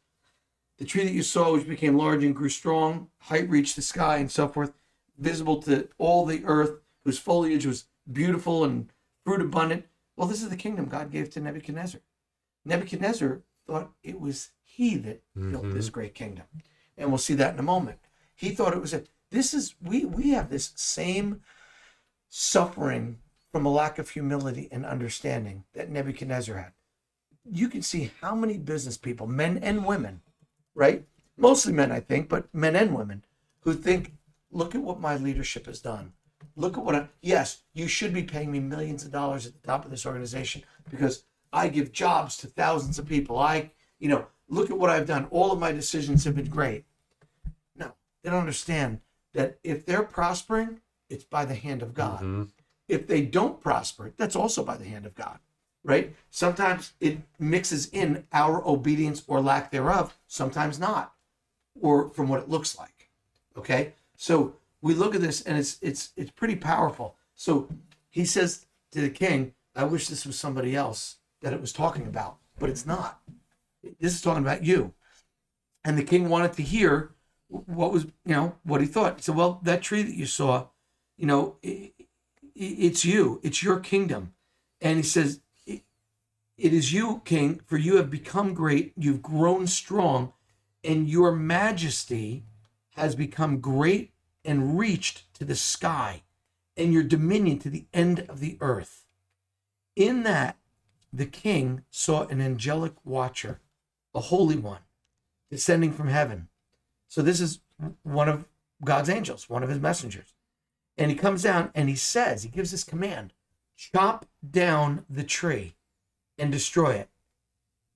S2: The tree that you saw, which became large and grew strong, height reached the sky, and so forth, visible to all the earth, whose foliage was beautiful and fruit abundant. Well, this is the kingdom God gave to Nebuchadnezzar. Nebuchadnezzar thought it was he that built mm-hmm. this great kingdom. And we'll see that in a moment. He thought it was a this is we we have this same suffering from a lack of humility and understanding that Nebuchadnezzar had. You can see how many business people, men and women, right? Mostly men, I think, but men and women who think, look at what my leadership has done. Look at what I, yes, you should be paying me millions of dollars at the top of this organization because I give jobs to thousands of people. I, you know, look at what I've done. All of my decisions have been great. No, they don't understand that if they're prospering, it's by the hand of God. Mm-hmm. If they don't prosper, that's also by the hand of God, right? Sometimes it mixes in our obedience or lack thereof, sometimes not, or from what it looks like. Okay? So we look at this and it's it's it's pretty powerful. So he says to the king, I wish this was somebody else that it was talking about, but it's not. This is talking about you. And the king wanted to hear what was, you know, what he thought. He said, Well, that tree that you saw, you know, i i it's you, it's your kingdom. And he says, "It- is you, king, for you have become great, you've grown strong, and your majesty has become great and reached to the sky, and your dominion to the end of the earth. In that, the king saw an angelic watcher, a holy one, descending from heaven. So, this is one of God's angels, one of his messengers. And he comes down and he says, he gives this command chop down the tree and destroy it,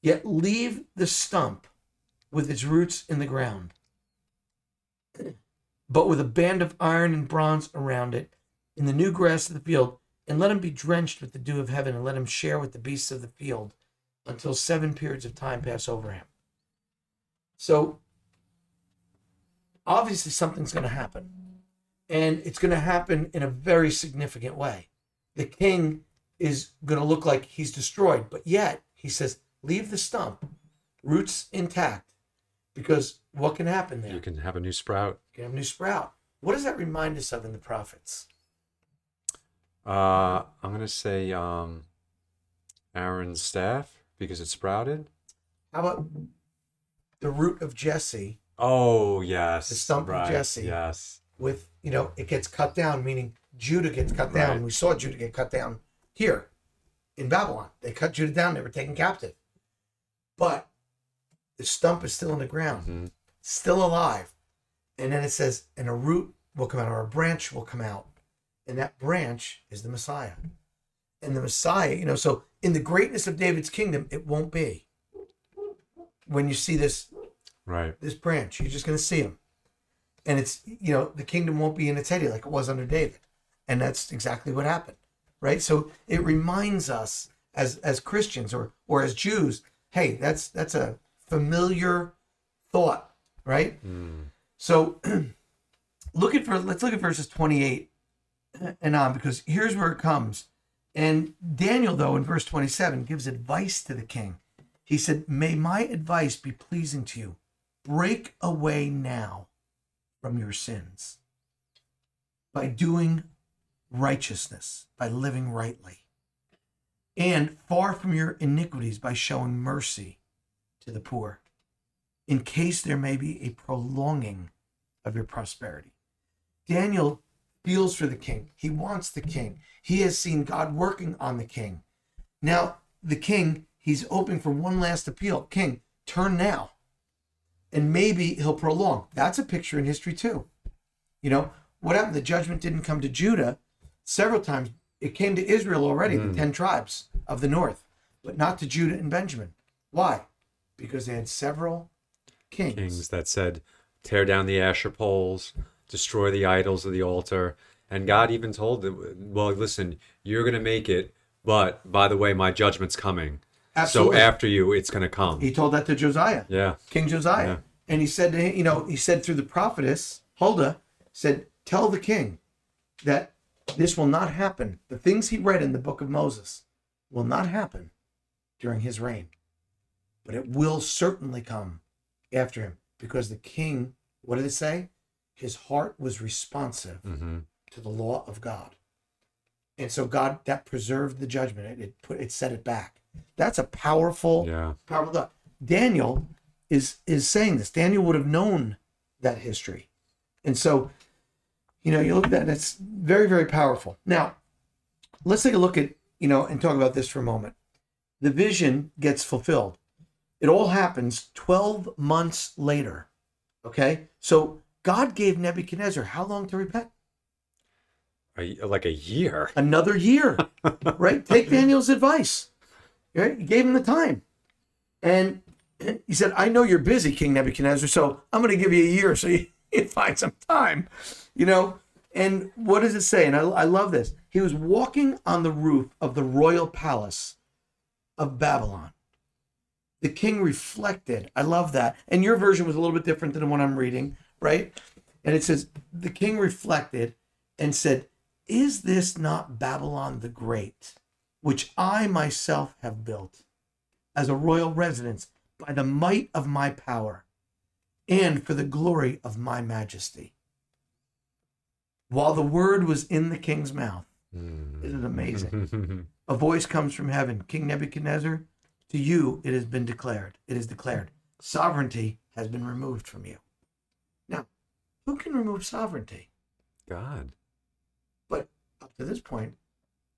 S2: yet leave the stump with its roots in the ground but with a band of iron and bronze around it, in the new grass of the field, and let him be drenched with the dew of heaven, and let him share with the beasts of the field until seven periods of time pass over him. So, obviously, something's going to happen. And it's going to happen in a very significant way. The king is going to look like he's destroyed, but yet he says, Leave the stump, roots intact, because what can happen there?
S1: You can have a new sprout.
S2: You can have a new sprout. What does that remind us of in the prophets?
S1: Uh, I'm gonna say um, Aaron's staff because it sprouted.
S2: How about the root of Jesse
S1: Oh yes.
S2: The stump of Jesse.
S1: Yes.
S2: with, you know, it gets cut down, meaning Judah gets cut down.
S1: Right.
S2: We saw Judah get cut down here in Babylon. They cut Judah down, they were taken captive. But the stump is still in the ground,
S1: Mhm.
S2: still alive. And then it says, and a root will come out, or a branch will come out. And that branch is the Messiah. And the Messiah, you know, so in the greatness of David's kingdom, it won't be. When you see this
S1: Right.
S2: this branch. You're just going to see him. And it's, you know, the kingdom won't be in its head like it was under David. And that's exactly what happened. Right? So it reminds us as as Christians or or as Jews, hey, that's that's a familiar thought, right?
S1: Mm.
S2: So look at for let's look at verses 28 and on because here's where it comes. And Daniel though in verse 27 gives advice to the king. He said, "May my advice be pleasing to you. Break away now from your sins by doing righteousness, by living rightly, and far from your iniquities by showing mercy to the poor, in case there may be a prolonging of your prosperity. Daniel feels for the king. He wants the king. He has seen God working on the king. Now, the king, he's hoping for one last appeal. King, turn now. And maybe he'll prolong. That's a picture in history, too. You know, what happened? The judgment didn't come to Judah several times. It came to Israel already, the hmm. 10 tribes of the north, but not to Judah and Benjamin. Why? Because they had several kings.
S1: Kings that said, tear down the Asherah poles, destroy the idols of the altar. And God even told them, well, listen, you're going to make it, but by the way, my judgment's coming.
S2: Absolutely.
S1: So after you, it's going to come.
S2: He told that to Josiah.
S1: Yeah.
S2: King Josiah.
S1: Yeah.
S2: And he said to him, you know, he said through the prophetess, Huldah, said, Tell the king that this will not happen. The things he read in the book of Moses will not happen during his reign. But it will certainly come after him. Because the king, what did it say? His heart was responsive
S1: hmm
S2: to the law of God. And so God that preserved the judgment. It, it put it set it back. That's a powerful
S1: Yeah.
S2: powerful thought. Daniel is is saying this. Daniel would have known that history, and so you know you look at that. and It's very very powerful. Now, let's take a look at you know and talk about this for a moment. The vision gets fulfilled. It all happens twelve months later. Okay, so God gave Nebuchadnezzar how long to repent?
S1: A, like a year.
S2: Another year, right? Take Daniel's advice. Right? He gave him the time. And he said, I know you're busy, King Nebuchadnezzar, so I'm going to give you a year so you, you find some time. You know? And what does it say? And I, I love this. He was walking on the roof of the royal palace of Babylon. The king reflected. I love that. And your version was a little bit different than the one I'm reading, right? And it says, The king reflected and said, Is this not Babylon the Great, which I myself have built as a royal residence by the might of my power and for the glory of my majesty? While the word was in the king's mouth,
S1: Mm.
S2: isn't it amazing? A voice comes from heaven King Nebuchadnezzar, to you it has been declared. It is declared. Sovereignty has been removed from you. Now, who can remove sovereignty?
S1: God.
S2: But up to this point,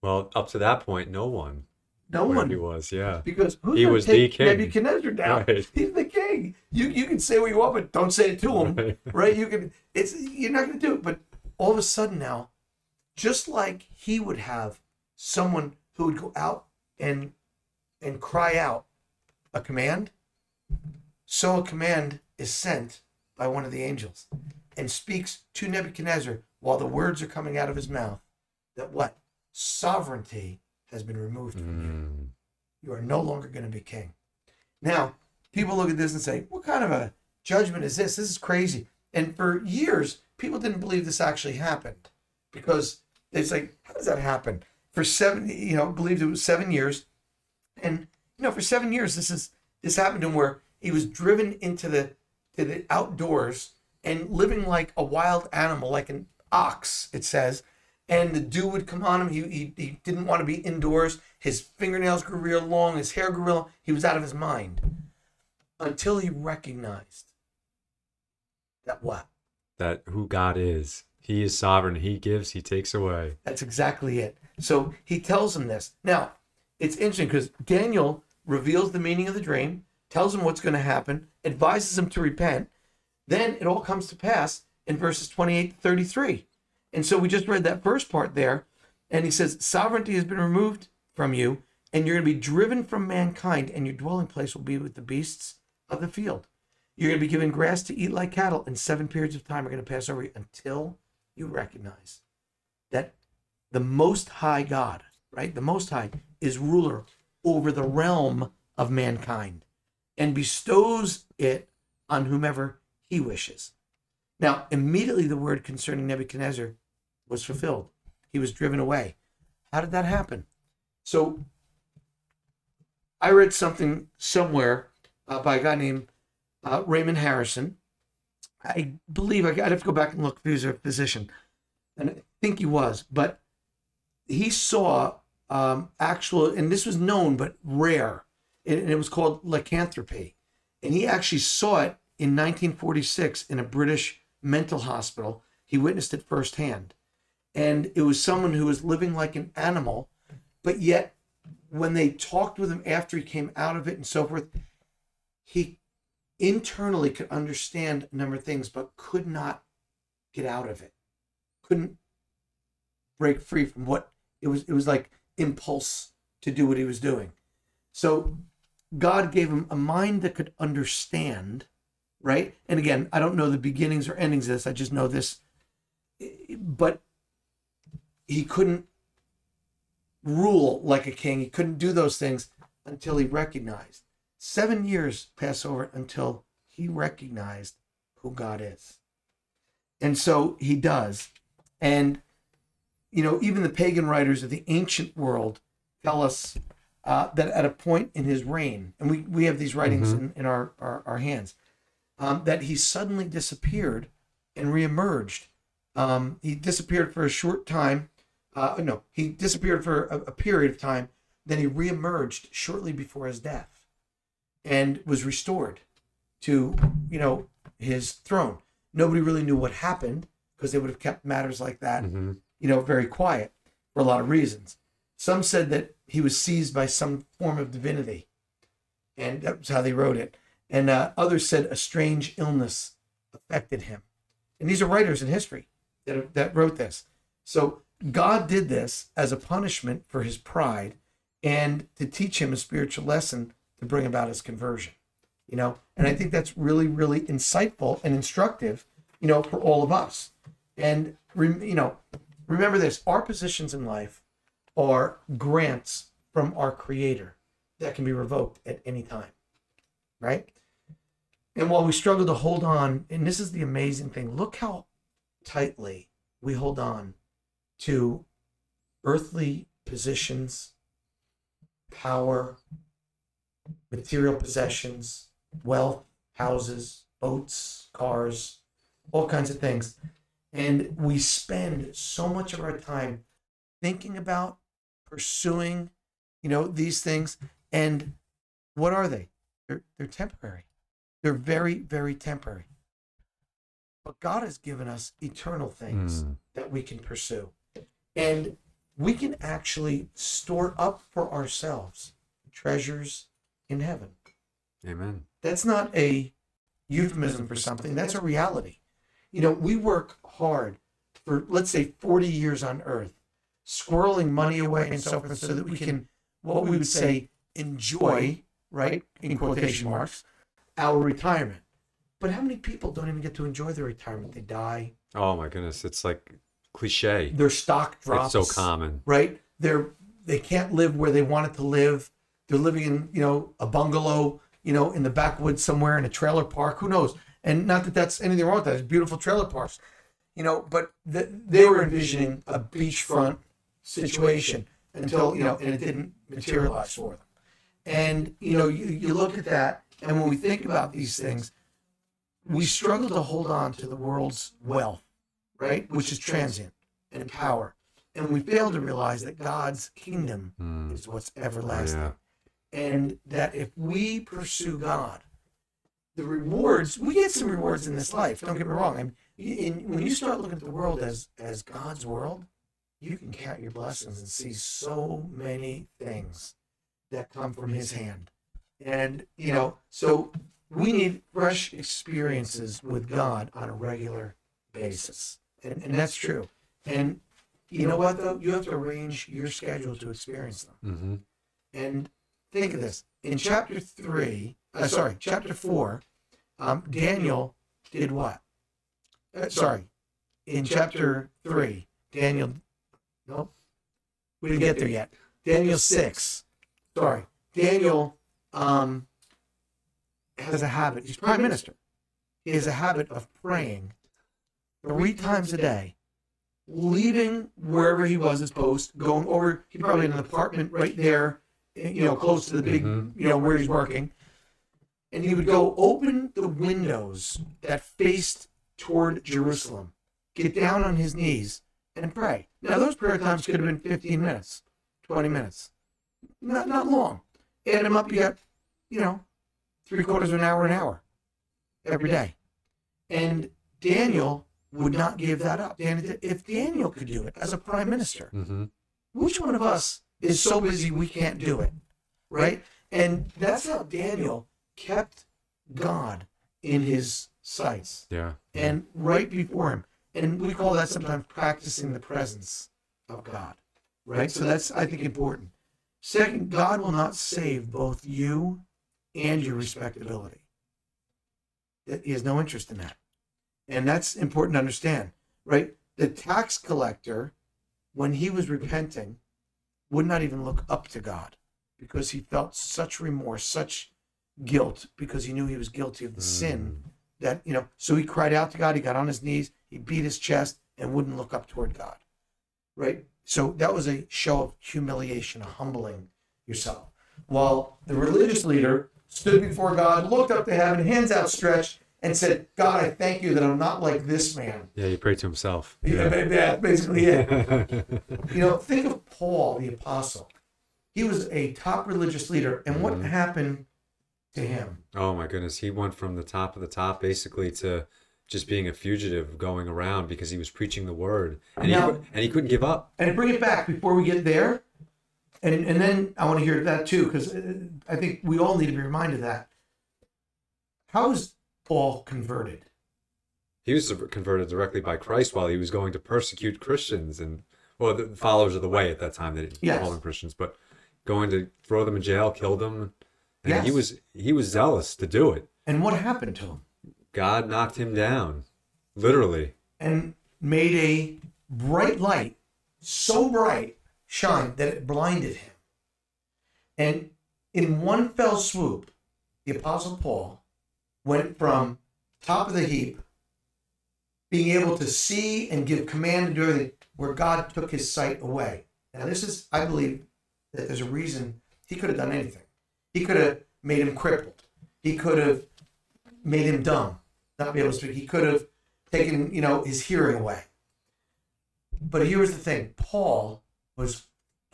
S1: Well, up to that point, no one.
S2: no one.
S1: he was, yeah.
S2: Because who's
S1: He was the king.
S2: Nebuchadnezzar down?
S1: Right.
S2: He's the king. You you can say what you want, but don't say it to him.
S1: Right.
S2: right? You can. It's you're not going to do it. But all of a sudden now, just like he would have someone who would go out and and cry out a command, so a command is sent by one of the angels and speaks to Nebuchadnezzar while the words are coming out of his mouth that what sovereignty has been removed from you.
S1: Mm.
S2: You are no longer going to be king. Now, people look at this and say, what kind of a judgment is this? This is crazy. And for years, people didn't believe this actually happened because it's like, how does that happen? For seven, you know, believed it was seven years. And, you know, for seven years, this is, this happened to him where he was driven into the, to the outdoors and living like a wild animal, like an ox, it says. And the dew would come on him. He, he, he didn't want to be indoors. His fingernails grew real long. His hair grew real long. He was out of his mind. until he recognized that what?
S1: That who God is. He is sovereign. He gives, he takes away.
S2: That's exactly it. So he tells him this. Now, it's interesting because Daniel reveals the meaning of the dream, tells him what's going to happen, advises him to repent. Then it all comes to pass in verses 28 to 33. And so we just read that first part there. And he says, Sovereignty has been removed from you, and you're going to be driven from mankind, and your dwelling place will be with the beasts of the field. You're going to be given grass to eat like cattle, and seven periods of time are going to pass over you until you recognize that the Most High God, right? The Most High is ruler over the realm of mankind and bestows it on whomever he wishes. Now, immediately the word concerning Nebuchadnezzar was fulfilled. He was driven away. How did that happen? So, I read something somewhere uh, by a guy named uh, Raymond Harrison. I believe I'd have to go back and look if he was a physician, and I think he was. But he saw um, actual, and this was known but rare, and it was called lycanthropy, and he actually saw it in 1946 in a British mental hospital. He witnessed it firsthand, and it was someone who was living like an animal, but yet when they talked with him after he came out of it and so forth, he internally could understand a number of things, but could not get out of it. Couldn't break free from what it was. It was like impulse to do what he was doing. So God gave him a mind that could understand, right? And again, I don't know the beginnings or endings of this. I just know this. But he couldn't rule like a king. He couldn't do those things until he recognized. Seven years pass over until he recognized who God is. And so he does. And, you know, even the pagan writers of the ancient world tell us uh, that at a point in his reign, and we, we have these writings in, in our, our, our hands, um, that he suddenly disappeared and reemerged. Um, he disappeared for a short time. Uh, no, he disappeared for a, a period of time. Then he reemerged shortly before his death and was restored to, you know, his throne. Nobody really knew what happened because they would have kept matters like that,
S1: hmm
S2: you know, very quiet for a lot of reasons. Some said that he was seized by some form of divinity, and that was how they wrote it. And uh, others said a strange illness affected him. And these are writers in history that, that wrote this. So God did this as a punishment for his pride and to teach him a spiritual lesson to bring about his conversion. You know, and I think that's really, really insightful and instructive, you know, for all of us. And, you know, remember this our positions in life are grants from our Creator that can be revoked at any time, right? And while we struggle to hold on, and this is the amazing thing, look how tightly we hold on to earthly positions, power, material possessions, wealth, houses, boats, cars, all kinds of things. And we spend so much of our time thinking about pursuing, you know, these things. And what are they? They're, they're temporary. They're very, very temporary. But God has given us eternal things
S1: Mm.
S2: that we can pursue. And we can actually store up for ourselves treasures in heaven.
S1: Amen.
S2: That's not a euphemism for something, that's a reality. You know, we work hard for, let's say, 40 years on earth, squirreling money away and so forth, so that we can, what we would say, enjoy, right, in quotation marks, our retirement. But how many people don't even get to enjoy their retirement? They die,
S1: Oh my goodness. It's like cliche.
S2: their stock drops.
S1: It's so common.
S2: right? They're they can't live where they wanted to live. They're living in you know a bungalow, you know, in the backwoods somewhere in a trailer park. Who knows? And not that that's anything wrong with that. It's beautiful trailer parks, you know. But th they were envisioning a beachfront situation until you know, and it didn't materialize for them. And you know, you, you look at that, and when we think about these things, we struggle to hold on to the world's wealth, right? Which is transient and power. And we fail to realize that God's kingdom
S1: Mm.
S2: is what's
S1: Oh,
S2: everlasting.
S1: yeah.
S2: And that if we pursue God the rewards we get some rewards in this life. Don't get me wrong. I mean, in, when you start looking at the world as as God's world, you can count your blessings and see so many things that come from His hand. And you know, so we need fresh experiences with God on a regular basis, and and that's true. And you know what though, you have to arrange your schedule to experience them.
S1: Mm-hmm.
S2: And think of this in chapter three, uh, sorry, chapter four, um, Daniel did what? Uh, sorry, in chapter three, Daniel, no, we didn't get there yet. Daniel six, sorry, Daniel um, has a habit, he's prime minister. He has a habit of praying three times a day leaving wherever he was his post, going over. He probably in an apartment right there, you know, close to the big,
S1: Mhm.
S2: you know, where he's working. And he would go open the windows that faced toward Jerusalem, get down on his knees, and pray. Now those prayer times could have been 15 minutes, 20 minutes, not not long. Add them up, you got, you know, three quarters of an hour, an hour, every day. And Daniel would not give that up. Dan, if Daniel could do it as a prime minister,
S1: Mm-hmm.
S2: which one of us is so busy we can't do it? Right? And that's how Daniel kept God in his sights
S1: Yeah.
S2: and right before him. And we call that sometimes practicing the presence of God. Right? So that's, I think, important. Second, God will not save both you and your respectability. He has no interest in that. And that's important to understand, right? The tax collector, when he was repenting, would not even look up to God because he felt such remorse, such guilt, because he knew he was guilty of the sin mm. that, you know, so he cried out to God, he got on his knees, he beat his chest, and wouldn't look up toward God, right? So that was a show of humiliation, a humbling yourself. While the religious leader stood before God, looked up to heaven, hands outstretched, and said, God, I thank you that I'm not like this man.
S1: Yeah, he prayed to himself.
S2: Yeah, ba- yeah, basically it. You know, think of Paul the apostle. He was a top religious leader, and what
S1: Mhm.
S2: happened to him?
S1: oh my goodness, he went from the top of the top basically to just being a fugitive going around because he was preaching the word and he
S2: Now-
S1: cou- and he couldn't give up.
S2: And bring it back before we get there, and and then I want to hear that too, because I think we all need to be reminded of that. How was Paul converted?
S1: He was converted directly by Christ while he was going to persecute Christians and well, the followers of the way at that time. They didn't
S2: Yes.
S1: call them Christians, but going to throw them in jail, kill them. And he was he was zealous to do it.
S2: And what happened to him?
S1: God knocked him down, literally.
S2: And made a bright light, so bright, shine that it blinded him. And in one fell swoop, the Apostle Paul went from top of the heap, being able to see and give command to do everything, where God took his sight away. Now, this is, I believe, that there's a reason he could have done anything. He could have made him crippled. He could have made him dumb, not be able to speak. He could have taken, you know, his hearing away. But here was the thing Paul was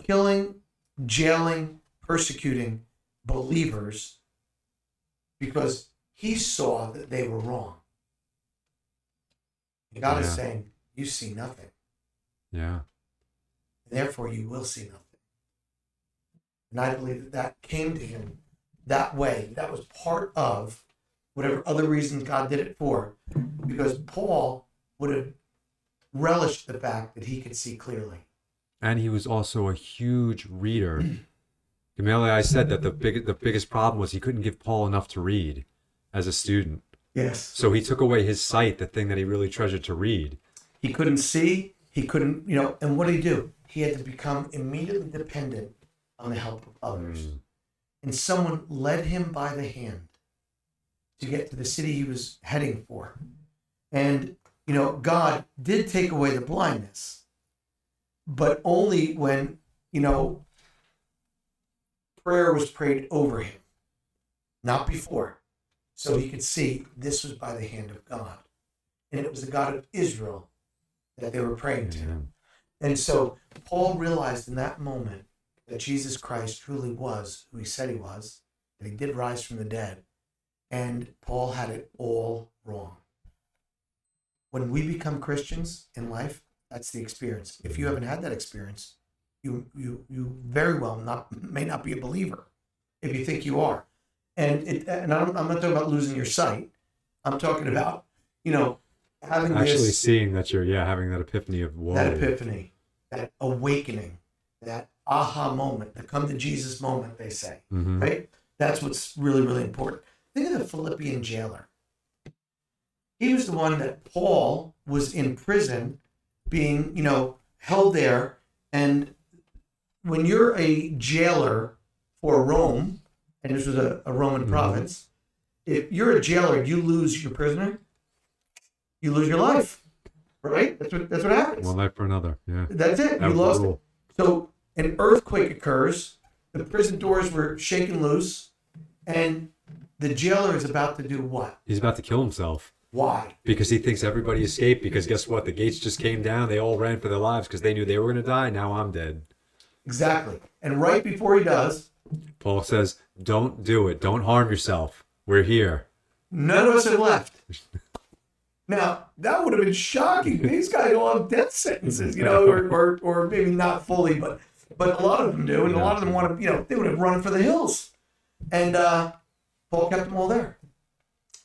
S2: killing, jailing, persecuting believers because he saw that they were wrong. And God is saying, You see nothing.
S1: Yeah.
S2: And Therefore, you will see nothing. And I believe that that came to him that way. That was part of whatever other reasons God did it for. Because Paul would have relished the fact that he could see clearly.
S1: And he was also a huge reader. Gamaliel, I said that the big the biggest problem was he couldn't give Paul enough to read as a student.
S2: Yes.
S1: So he took away his sight, the thing that he really treasured to read.
S2: He couldn't see. He couldn't, you know, and what did he do? He had to become immediately dependent on the help of others.
S1: Mm.
S2: and someone led him by the hand to get to the city he was heading for. And, you know, God did take away the blindness, but only when, you know, prayer was prayed over him, not before. So he could see this was by the hand of God. And it was the God of Israel that they were praying to. And so Paul realized in that moment that Jesus Christ truly was who he said he was, that he did rise from the dead, And Paul had it all wrong. When we become Christians in life, that's the experience. If you haven't had that experience, you you you very well not may not be a believer if you think you are. And it, and I'm, I'm not talking about losing your sight. I'm talking about you know having
S1: Actually,
S2: this
S1: seeing that you're yeah having that epiphany of whoa.
S2: that epiphany, that awakening, that aha moment, the come to Jesus moment. They say
S1: Mhm.
S2: right? That's what's really, really important. Think of the Philippian jailer. He was the one that Paul was in prison, being, you know, held there. And when you're a jailer for Rome, and this was a, a Roman
S1: Mhm.
S2: province, if you're a jailer, you lose your prisoner, you lose your life, right? That's what that's what happens.
S1: One life for another. Yeah.
S2: That's it.
S1: That
S2: You lost it. So an earthquake occurs, the prison doors were shaken loose, and the jailer is about to do what?
S1: He's about to kill himself
S2: Why?
S1: because he thinks everybody escaped. Because guess what? The gates just came down. They all ran for their lives because they knew they were going to die. Now I'm dead.
S2: Exactly. And right before he does,
S1: Paul says, "Don't do it. Don't harm yourself. We're here."
S2: none of us have left. Now that would have been shocking. These guys all have death sentences, you know, or, or, or maybe not fully, but but a lot of them do, and a lot of them want to, you know, they would have run for the hills. And uh, Paul kept them all there,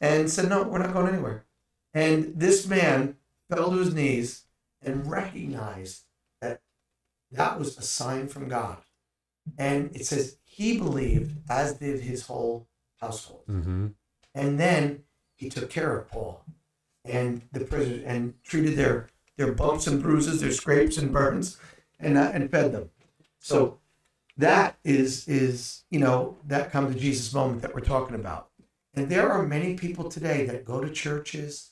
S2: and said, "No, we're not going anywhere." And this man fell to his knees and recognized that that was a sign from God. And it says he believed, as did his whole household.
S1: Mm-hmm.
S2: And then he took care of Paul and the prisoners and treated their their bumps and bruises, their scrapes and burns, and uh, and fed them. So that is is you know that come to Jesus moment that we're talking about. And there are many people today that go to churches,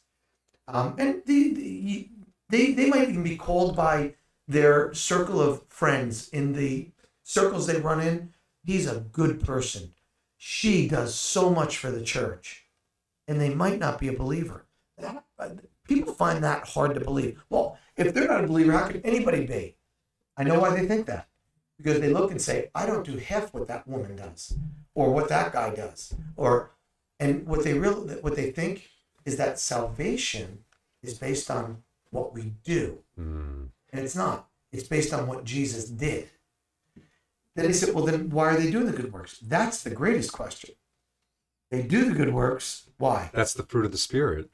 S2: um, and the, the, they they might even be called by their circle of friends in the circles they run in. He's a good person. She does so much for the church and they might not be a believer. That, uh, people find that hard to believe. Well, if they're not a believer, how could anybody be? I know why they think that. Because they look and say, I don't do half what that woman does, or what that guy does, or and what they real what they think is that salvation is based on what we do,
S1: Mm.
S2: and it's not. It's based on what Jesus did. Then he said, Well, then why are they doing the good works? That's the greatest question. They do the good works. Why?
S1: That's the fruit of the spirit.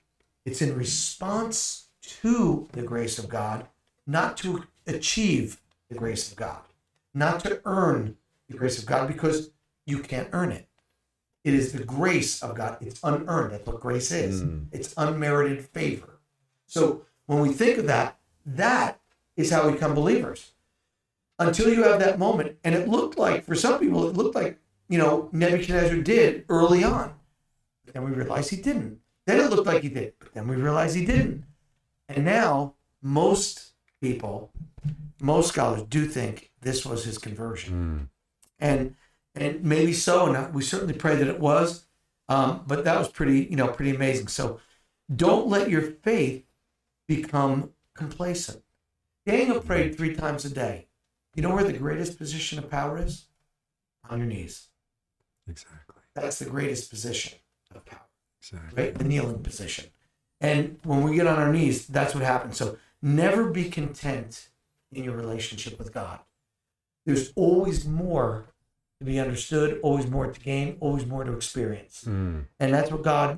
S2: It's in response to the grace of God, not to achieve the grace of God, not to earn the grace of God, because you can't earn it. It is the grace of God. It's unearned. That's what grace is.
S1: Mm.
S2: It's unmerited favor. So when we think of that, that is how we become believers. Until you have that moment, and it looked like for some people, it looked like you know Nebuchadnezzar did early on. But then we realized he didn't. Then it looked like he did, but then we realized he didn't. And now most people, most scholars do think this was his conversion,
S1: Mm.
S2: and and maybe so. And we certainly pray that it was. Um, but that was pretty, you know, pretty amazing. So don't let your faith become complacent. Daniel prayed three times a day. You know where the greatest position of power is? On your knees.
S1: Exactly.
S2: That's the greatest position of power.
S1: Exactly.
S2: right? The kneeling position. And when we get on our knees, that's what happens. So never be content in your relationship with God. There's always more to be understood, always more to gain, always more to experience.
S1: Mm.
S2: And that's what God,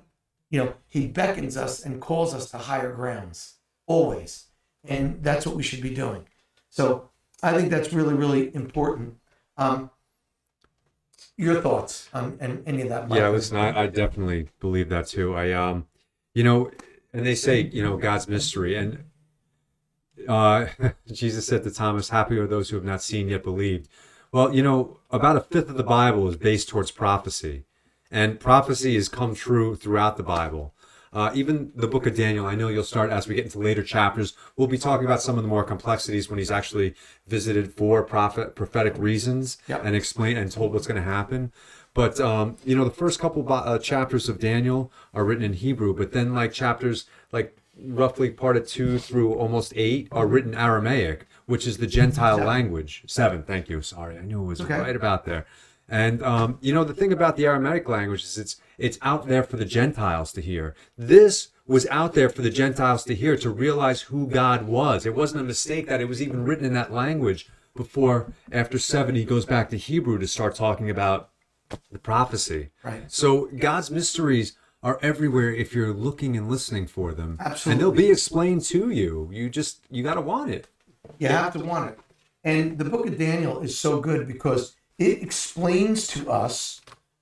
S2: you know, He beckons us and calls us to higher grounds, always. And that's what we should be doing. So I think that's really, really important. Um, your thoughts on and any of that? Mike?
S1: Yeah, listen, I, I definitely believe that too. I um, you know, and they say you know God's mystery, and uh, Jesus said to Thomas, "Happy are those who have not seen yet believed." Well, you know, about a fifth of the Bible is based towards prophecy, and prophecy has come true throughout the Bible. Uh, even the book of Daniel, I know you'll start as we get into later chapters. We'll be talking about some of the more complexities when he's actually visited for prophet prophetic reasons
S2: Yep.
S1: and explained and told what's going to happen. But um, you know, the first couple bo- uh, chapters of Daniel are written in Hebrew, but then like chapters like roughly part of two through almost eight are written Aramaic, which is the Gentile
S2: Seven.
S1: language. Seven, thank you. Sorry, I knew it was
S2: Okay.
S1: right about there. And um, you know the thing about the Aramaic language is it's it's out there for the Gentiles to hear. This was out there for the Gentiles to hear to realize who God was. It wasn't a mistake that it was even written in that language before after 70, he goes back to Hebrew to start talking about the prophecy.
S2: Right.
S1: So God's mysteries are everywhere if you're looking and listening for them.
S2: Absolutely.
S1: And they'll be explained to you. You just you got to want it.
S2: You have to want it. And the book of Daniel is so good because it explains to us,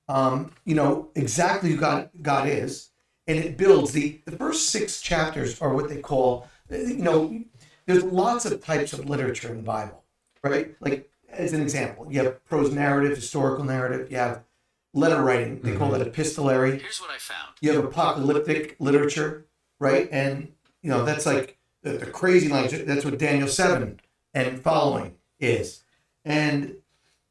S2: um, you know, exactly who God, God is. And it builds the, the first six chapters are what they call, you know, there's lots of types of literature in the Bible, right? Like, as an example, you have prose narrative, historical narrative, you have letter writing, they call that epistolary.
S3: Here's what I found.
S2: you have apocalyptic literature, right? And you know that's like the, the crazy language. That's what Daniel seven and following is, and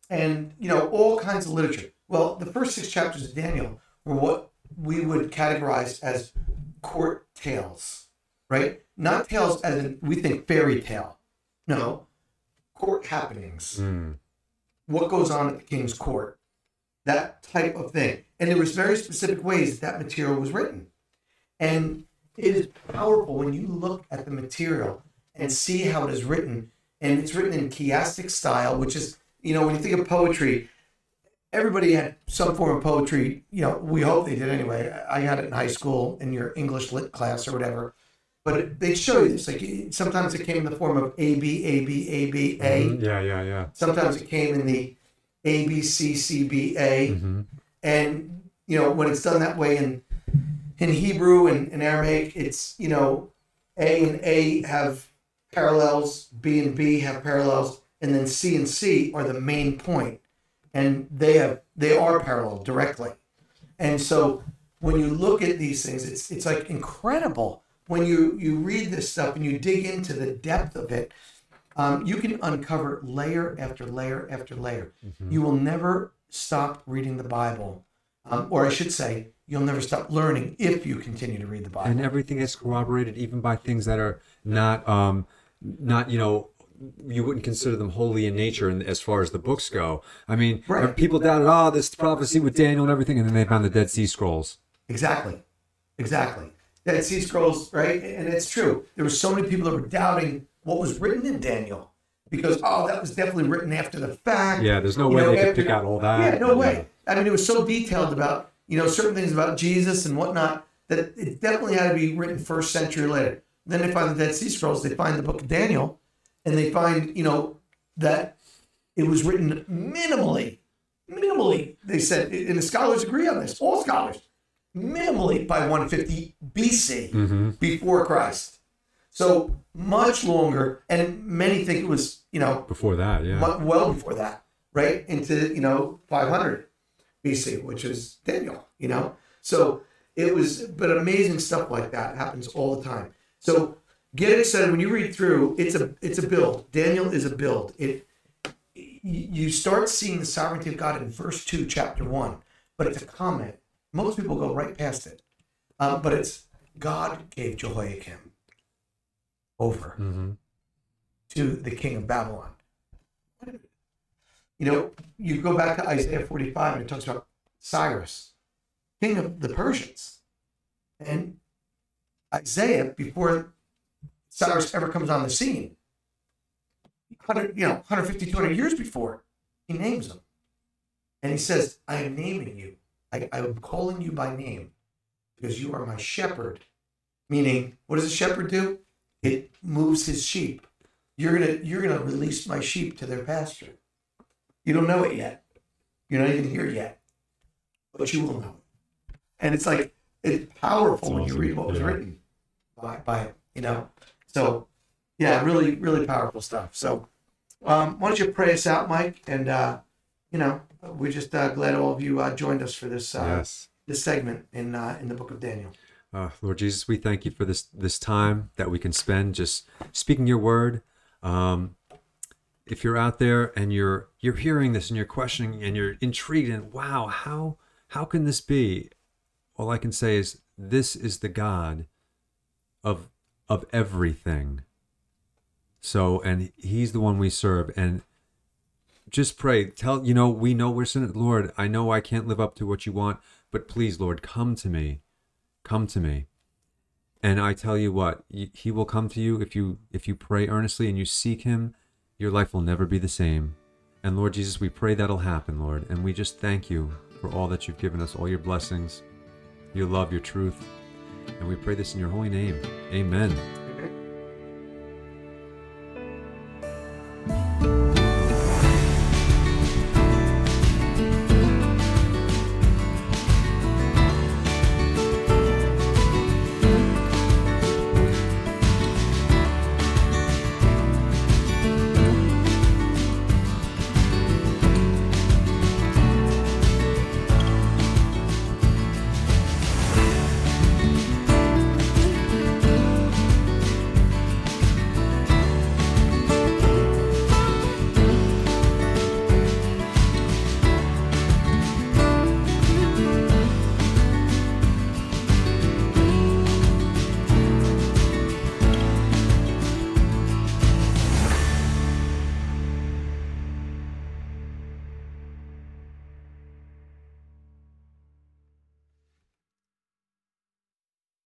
S2: and you know all kinds of literature. Well, the first six chapters of Daniel were what we would categorize as court tales, right? Not tales as in we think fairy tale. No, court happenings. Hmm. What goes on at the king's court? That type of thing. And there was very specific ways that, that material was written. And it is powerful when you look at the material and see how it is written. And it's written in chiastic style, which is, you know, when you think of poetry, everybody had some form of poetry. You know, we hope they did anyway. I had it in high school in your English lit class or whatever. But it, they show you this. Like sometimes it came in the form of A B A B A B A.
S1: Yeah, yeah, yeah.
S2: Sometimes it came in the A B C C B A.
S1: Mm-hmm.
S2: And you know when it's done that way in in Hebrew and, and Aramaic, it's you know A and A have parallels, B and B have parallels, and then C and C are the main point, and they have they are parallel directly. And so when you look at these things, it's it's like incredible when you you read this stuff and you dig into the depth of it. Um, you can uncover layer after layer after layer. You will never stop reading the Bible, um, or I should say, you'll never stop learning if you continue to read the Bible.
S1: and everything is corroborated even by things that are not um not you know you wouldn't consider them holy in nature and as far as the books go i mean
S2: Right.
S1: people doubted oh ah, this prophecy with daniel and everything and then they found the dead sea scrolls
S2: Exactly. Exactly. Dead Sea Scrolls, right? And it's true. There were so many people that were doubting what was written in Daniel because, oh, that was definitely written after the fact.
S1: yeah there's no
S2: You
S1: way
S2: know,
S1: they could
S2: after-
S1: pick out all that
S2: Yeah, no way. I mean, it was so detailed about, you know, certain things about Jesus and whatnot that it definitely had to be written first century later. Then they find the Dead Sea Scrolls, they find the book of Daniel, and they find, you know, that it was written minimally, minimally, they said, and the scholars agree on this, all scholars, minimally by 150 BC mm-hmm. before Christ. So much longer, and many think it was, you know,
S1: before that yeah
S2: well before that, right? Into, you know, 500 BC, which is Daniel, you know? So it was, but amazing stuff like that happens all the time. So get excited when you read through, it's a, it's a build. Daniel is a build. It, you start seeing the sovereignty of God in verse 2, chapter 1, but it's a comment. Most people go right past it. Um, but it's God gave Jehoiakim over
S1: hmm
S2: to the king of Babylon. You know, you go back to Isaiah 45 and it talks about Cyrus, king of the Persians. And Isaiah, before Cyrus ever comes on the scene, 100, you know, 150, 200 years before, he names him. And he says, I am naming you. I, I am calling you by name because you are my shepherd. Meaning, what does a shepherd do? It moves his sheep. You're gonna you're gonna release my sheep to their pasture. You don't know it yet. You're not even here yet, but you will know. it. And it's like it's powerful when you read what was written by by. You know, so yeah, really really powerful stuff. So um, why don't you pray us out, Mike? And uh, you know, we're just uh, glad all of you uh, joined us for this uh,
S1: yes
S2: this segment in uh, in the book of Daniel.
S1: Uh, Lord Jesus, we thank you for this this time that we can spend just speaking your word. Um, if you're out there and you're you're hearing this and you're questioning and you're intrigued and wow, how how can this be? All I can say is this is the God of of everything. So and he's the one we serve and just pray. Tell you know we know we're sinners. Lord, I know I can't live up to what you want, but please, Lord, come to me, come to me. And I tell you what, He will come to you if you if you pray earnestly and you seek Him. Your life will never be the same. And Lord Jesus, we pray that'll happen, Lord. And we just thank you for all that you've given us, all your blessings, your love, your truth. And we pray this in your holy name. Amen.